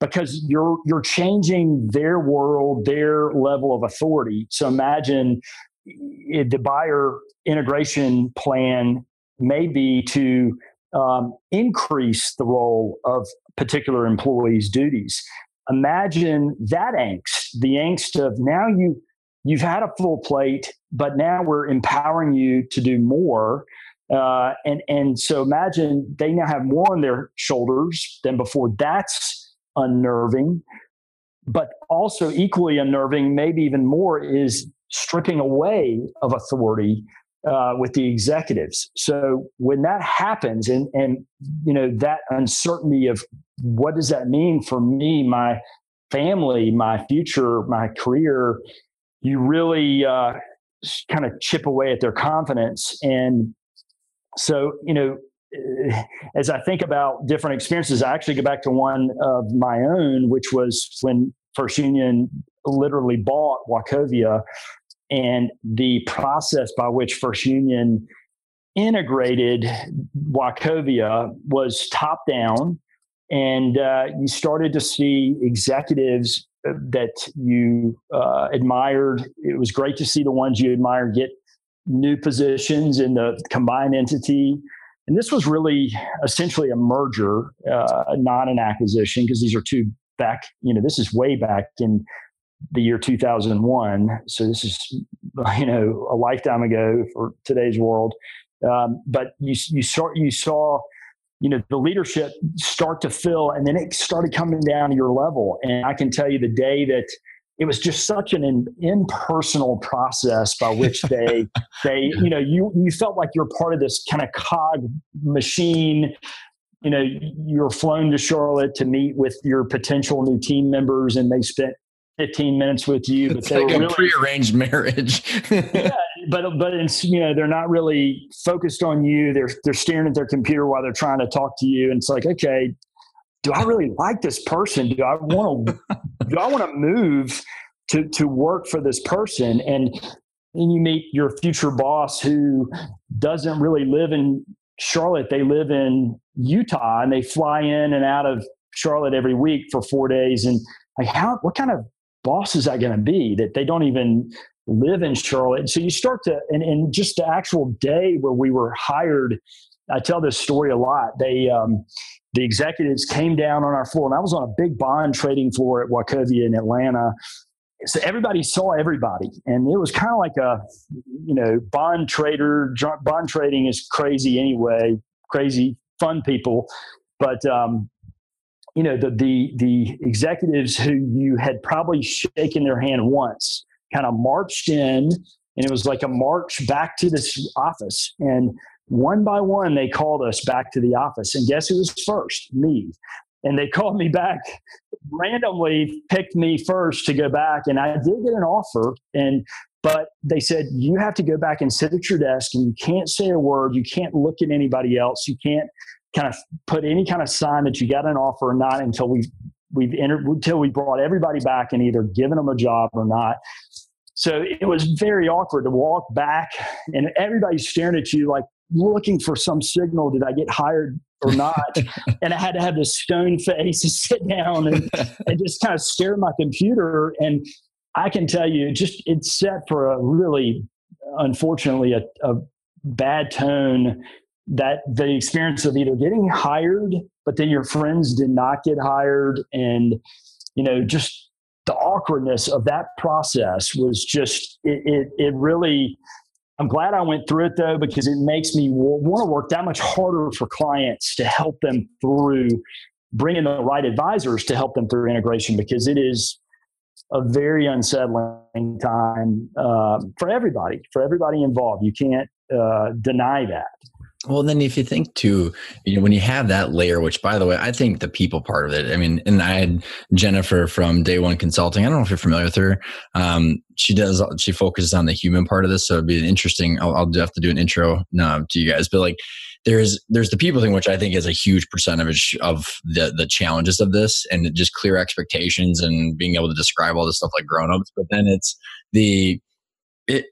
because you're you're changing their world, their level of authority. So imagine the buyer integration plan may be to um, increase the role of particular employees' duties imagine that angst, the angst of now you you've had a full plate, but now we're empowering you to do more. Uh, and and so imagine they now have more on their shoulders than before. That's unnerving, but also equally unnerving, maybe even more, is stripping away of authority uh, with the executives. So when that happens, and and you know that uncertainty of what does that mean for me, my family, my future, my career, you really uh, kind of chip away at their confidence. And so you know, eh, as I think about different experiences, I actually go back to one of my own, which was when First Union literally bought Wachovia and the process by which First Union integrated Wachovia was top down, and uh, you started to see executives uh, that you uh, admired. It was great to see the ones you admired get new positions in the combined entity. And this was really essentially a merger, uh, not an acquisition, because these are two back, you know, this is way back in the year 2001. So this is, (laughs) you know, a lifetime ago for today's world. Um, but you, you saw, you saw, you know, the leadership start to fill and then it started coming down to your level. And I can tell you the day that it was just such an in, impersonal process by which (laughs) they, they, you know, you, you felt like you're part of this kind of cog machine you know you're flown to charlotte to meet with your potential new team members and they spent 15 minutes with you. But it's like a really, prearranged marriage. (laughs) yeah, but but it's you know they're not really focused on you. They're they're staring at their computer while they're trying to talk to you, and it's like, okay, do I really like this person? Do I want to (laughs) do I want to move to to work for this person? And then you meet your future boss who doesn't really live in Charlotte. They live in Utah, and they fly in and out of Charlotte every week for four days. And like, how what kind of boss is that going to be that they don't even live in Charlotte? So you start to, and, and just the actual day where we were hired, I tell this story a lot. They, um, the executives came down on our floor, and I was on a big bond trading floor at Wachovia in Atlanta. So everybody saw everybody, and it was kind of like a, you know, bond trader. Bond trading is crazy anyway, crazy fun people, but um, you know the the the executives who you had probably shaken their hand once kind of marched in and it was like a march back to this office. And one by one they called us back to the office. And guess who was first? Me. And they called me back randomly picked me first to go back. And i did get an offer and but they said you have to go back and sit at your desk and you can't say a word. You can't look at anybody else. You can't kind of put any kind of sign that you got an offer or not until we we've entered until we brought everybody back and either given them a job or not. So it was very awkward to walk back and everybody's staring at you like looking for some signal. Did I get hired or not? (laughs) and I had to have this stone face to sit down and, (laughs) and just kind of stare at my computer. And I can tell you, just it's set for a really, unfortunately, a, a bad tone that the experience of either getting hired, but then your friends did not get hired, and you know, just the awkwardness of that process was just it. It, it really. I'm glad I went through it though because it makes me want to work that much harder for clients to help them through bringing the right advisors to help them through integration because it is a very unsettling time uh, for everybody, for everybody involved. You can't uh, deny that. Well, then if you think too, you know, when you have that layer, which by the way, I think the people part of it, I mean, and I had Jennifer from Day One Consulting. I don't know if you're familiar with her. Um, she does, she focuses on the human part of this. So it'd be an interesting, I'll, I'll have to do an intro um, to you guys, but like, there's there's the people thing which i think is a huge percentage of the the challenges of this and just clear expectations and being able to describe all this stuff like grown-ups but then it's the it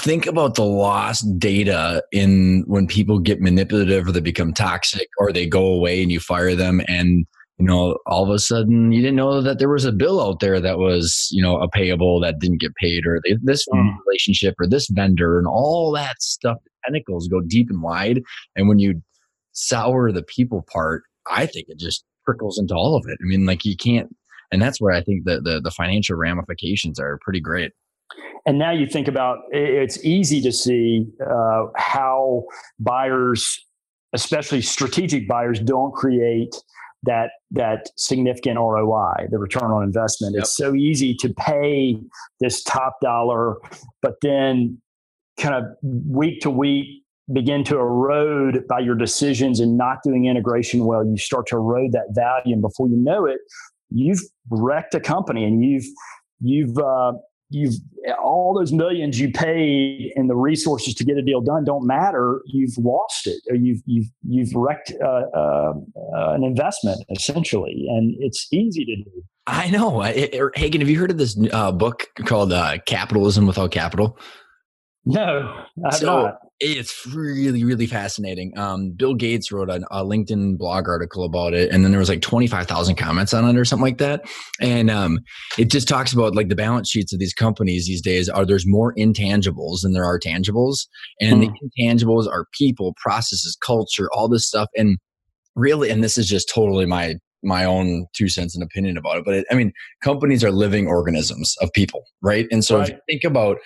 think about the lost data in when people get manipulative or they become toxic or they go away and you fire them and you know all of a sudden you didn't know that there was a bill out there that was you know a payable that didn't get paid or this mm. relationship or this vendor and all that stuff the tentacles go deep and wide and when you sour the people part i think it just trickles into all of it i mean like you can't and that's where I think the the, the financial ramifications are pretty great. And now you think about it's easy to see uh, how buyers, especially strategic buyers, don't create that that significant ROI, the return on investment. Yep. It's so easy to pay this top dollar, but then kind of week to week begin to erode by your decisions and not doing integration well. You start to erode that value, and before you know it, you've wrecked a company and you've you've uh, you've all those millions you paid and the resources to get a deal done don't matter. You've lost it, or you've you've you've wrecked uh, uh, an investment essentially, and it's easy to do. I know. Hagen, have you heard of this uh, book called uh, "Capitalism Without Capital"? No, I have so, not. It's really, really fascinating. Um, Bill Gates wrote a, a, LinkedIn blog article about it, and then there was like twenty five thousand comments on it or something like that. And um, it just talks about like the balance sheets of these companies these days are there's more intangibles than there are tangibles, and hmm. the intangibles are people, processes, culture, all this stuff. And really, and this is just totally my my own two cents and opinion about it, but it, I mean, companies are living organisms of people, right? And so right. if you think about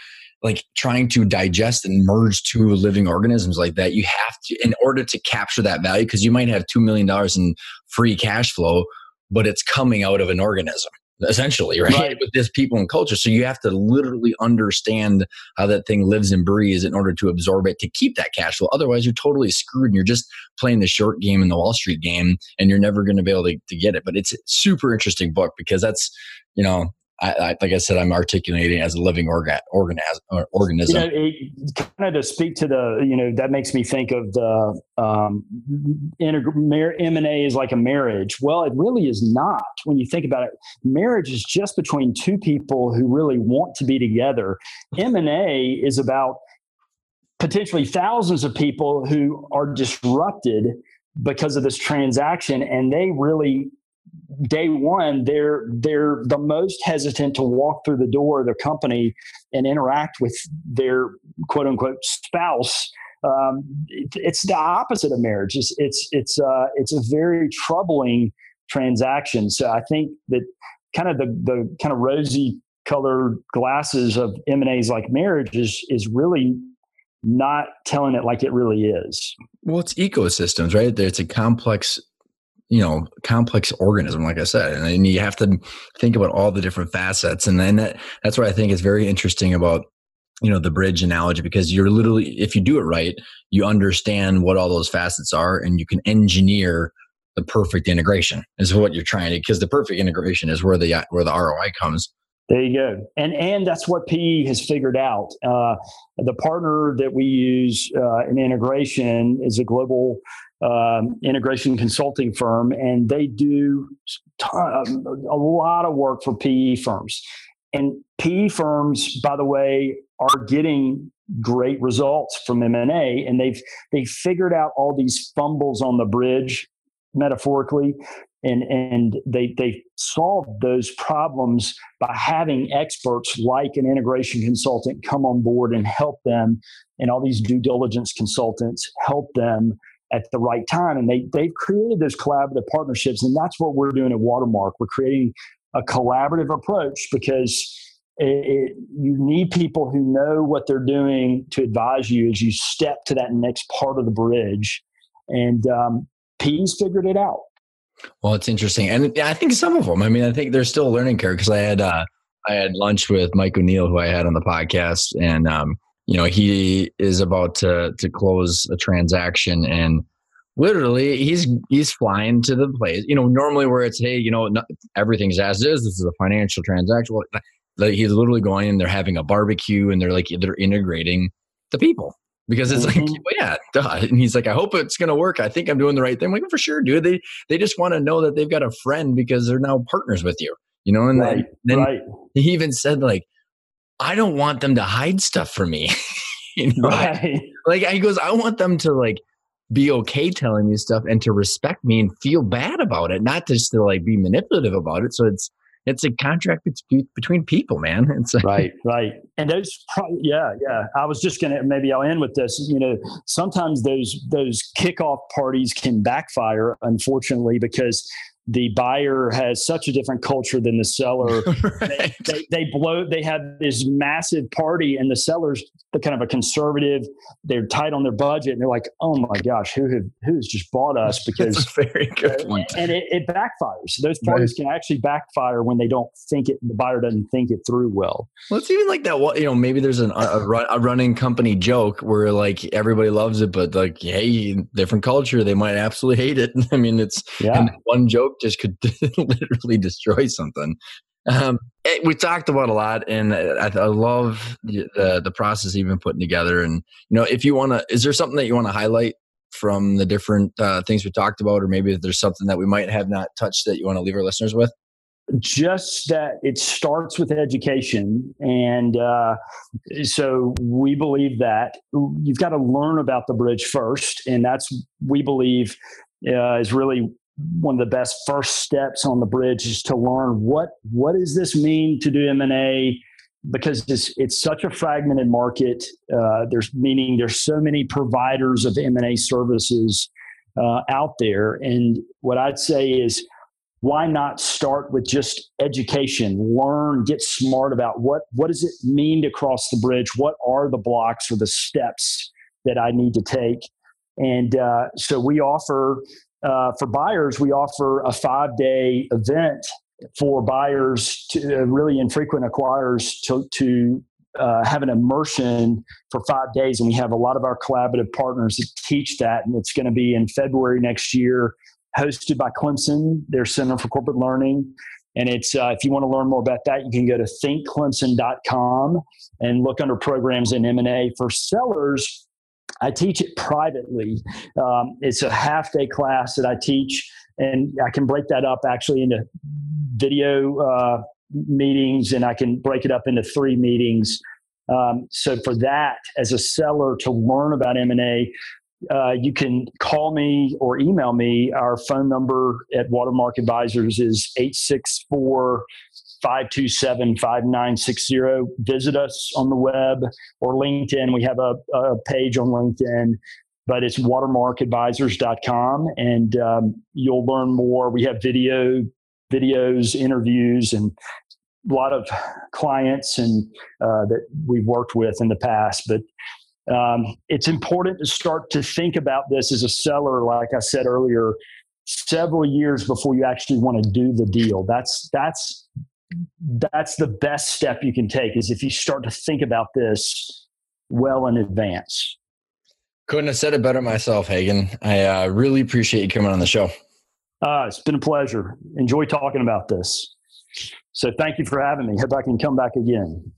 like trying to digest and merge two living organisms like that you have to in order to capture that value because you might have $2 million in free cash flow but it's coming out of an organism essentially right? right. With this people and culture. So you have to literally understand how that thing lives and breathes in order to absorb it to keep that cash flow. Otherwise you're totally screwed and you're just playing the short game in the wall street game and you're never going to be able to, to get it. But it's a super interesting book because that's you know I, I, like I said, I'm articulating as a living orga, organ, organism. You know, kind of to speak to the, you know, that makes me think of the um, M&A is like a marriage. Well, it really is not when you think about it. Marriage is just between two people who really want to be together. M&A is about potentially thousands of people who are disrupted because of this transaction and they really day one they're they're the most hesitant to walk through the door of their company and interact with their quote unquote spouse. Um, it, it's the opposite of marriage. It's it's it's uh, it's a very troubling transaction. So i think that kind of the the kind of rosy colored glasses of m&a's like marriage is is really not telling it like it really is. Well it's ecosystems right? It's a complex you know complex organism like i said and you have to think about all the different facets and then that, that's what i think is very interesting about you know the bridge analogy because you're literally if you do it right you understand what all those facets are and you can engineer the perfect integration is what you're trying to because the perfect integration is where the where the roi comes there you go, and and that's what PE has figured out. Uh, the partner that we use uh, in integration is a global um, integration consulting firm, and they do ton, a lot of work for PE firms. And PE firms, by the way, are getting great results from M&A, and they've they figured out all these fumbles on the bridge, metaphorically, and and they they solved those problems by having experts like an integration consultant come on board and help them, and all these due diligence consultants help them at the right time. And they, they've created those collaborative partnerships. And that's what we're doing at Watermark. We're creating a collaborative approach because it, it, you need people who know what they're doing to advise you as you step to that next part of the bridge. And um, P's figured it out. Well, it's interesting, and I think some of them. I mean, I think they're still learning curve because I had uh, I had lunch with Mike O'Neill, who I had on the podcast, and um, you know he is about to to close a transaction and literally he's he's flying to the place you know normally where it's hey you know not, everything's as is this is a financial transaction like he's literally going and they're having a barbecue and they're like they're integrating the people because it's mm-hmm. like well, yeah duh. and he's like i hope it's going to work i think i'm doing the right thing I'm like for sure dude they they just want to know that they've got a friend because they're now partners with you you know and right, then, then right. he even said like I don't want them to hide stuff from me. (laughs) you know? Right. (laughs) Like he goes, I want them to like be okay telling me stuff and to respect me and feel bad about it, not just to like be manipulative about it. So it's it's a contract between people, man. (laughs) It's right, right. And those, yeah, yeah. I was just gonna maybe I'll end with this. You know, sometimes those those kickoff parties can backfire, unfortunately, because the buyer has such a different culture than the seller. (laughs) right. they, they, they, blow, they have this massive party, and the seller's the kind of a conservative. They're tight on their budget, and they're like, "Oh my gosh, who have who's just bought us?" (laughs) Because very good point. And it, it backfires. Those parties right. can actually backfire when they don't think it. The buyer doesn't think it through well. Well, it's even like that. You know, maybe there's an, a, a running company joke where like everybody loves it, but like, hey, different culture, they might absolutely hate it. (laughs) I mean, it's yeah. one joke just could (laughs) literally destroy something. Um, it, we talked about a lot, and I, I love the, the, the process been putting together. And you know, if you want to, is there something that you want to highlight from the different uh, things we talked about, or maybe there's something that we might have not touched that you want to leave our listeners with? just that it starts with education and uh, so we believe that you've got to learn about the bridge first and that's we believe uh, is really one of the best first steps on the bridge is to learn what what does this mean to do m&a because it's, it's such a fragmented market. Uh, there's meaning there's so many providers of m&a services uh, out there. And what i'd say is why not start with just education? Learn get smart about what what does it mean to cross the bridge? What are the blocks or the steps that i need to take? And uh, so we offer uh, for buyers we offer a five day event for buyers to uh, really infrequent acquirers to, to uh, have an immersion for five days and we have a lot of our collaborative partners that teach that and it's going to be in february next year hosted by Clemson, their Center for Corporate Learning. And it's uh, if you want to learn more about that, you can go to thinkclemson.com and look under programs in M&A. For sellers, I teach it privately. Um, it's a half day class that I teach, and I can break that up actually into video uh, meetings, and I can break it up into three meetings. Um, so for that, as a seller to learn about M&A, uh, you can call me or email me. Our phone number at Watermark Advisors is 864 527 5960. Visit us on the web or LinkedIn. We have a, a page on LinkedIn, but it's watermarkadvisors.com and um, you'll learn more. We have video, videos, interviews, and a lot of clients and uh, that we've worked with in the past. But um, it's important to start to think about this as a seller, like I said earlier, several years before you actually want to do the deal. That's that's that's the best step you can take is if you start to think about this well in advance. Couldn't have said it better myself, Hagen. I uh, really appreciate you coming on the show. Uh, it's been a pleasure. Enjoy talking about this. So thank you for having me. Hope I can come back again.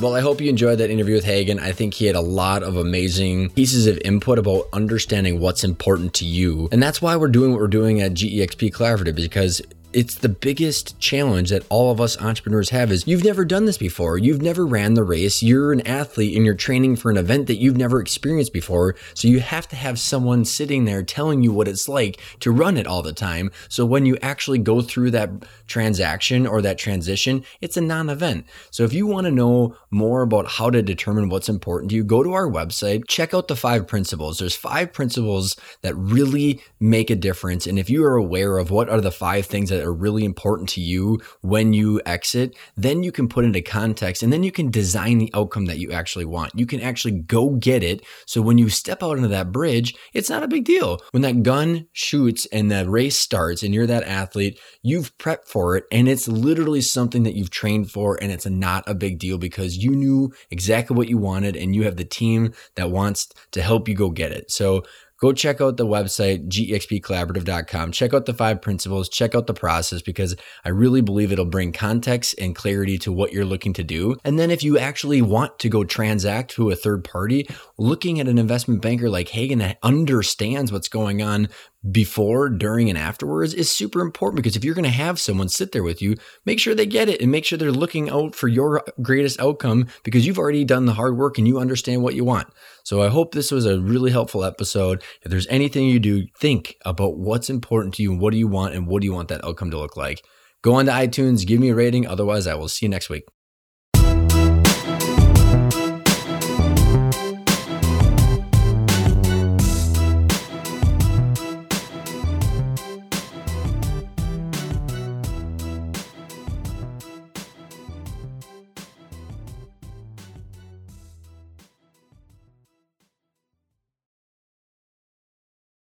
Well, I hope you enjoyed that interview with Hagen. I think he had a lot of amazing pieces of input about understanding what's important to you. And that's why we're doing what we're doing at GEXP Collaborative because it's the biggest challenge that all of us entrepreneurs have is you've never done this before. You've never ran the race. You're an athlete and you're training for an event that you've never experienced before. So you have to have someone sitting there telling you what it's like to run it all the time. So when you actually go through that transaction or that transition, it's a non-event. So if you want to know more about how to determine what's important to you, go to our website, check out the five principles. There's five principles that really make a difference. And if you are aware of what are the five things that are really important to you when you exit, then you can put into context and then you can design the outcome that you actually want. You can actually go get it. So when you step out into that bridge, it's not a big deal. When that gun shoots and the race starts and you're that athlete, you've prepped for it and it's literally something that you've trained for and it's not a big deal because you knew exactly what you wanted and you have the team that wants to help you go get it. So go check out the website, gexpcollaborative.com. Check out the five principles, check out the process because I really believe it'll bring context and clarity to what you're looking to do. And then if you actually want to go transact to a third party, looking at an investment banker like Hagen that understands what's going on before, during, and afterwards is super important because if you're going to have someone sit there with you, make sure they get it and make sure they're looking out for your greatest outcome because you've already done the hard work and you understand what you want. So I hope this was a really helpful episode. If there's anything you do, think about what's important to you and what do you want and what do you want that outcome to look like. Go on to iTunes, give me a rating. Otherwise, I will see you next week.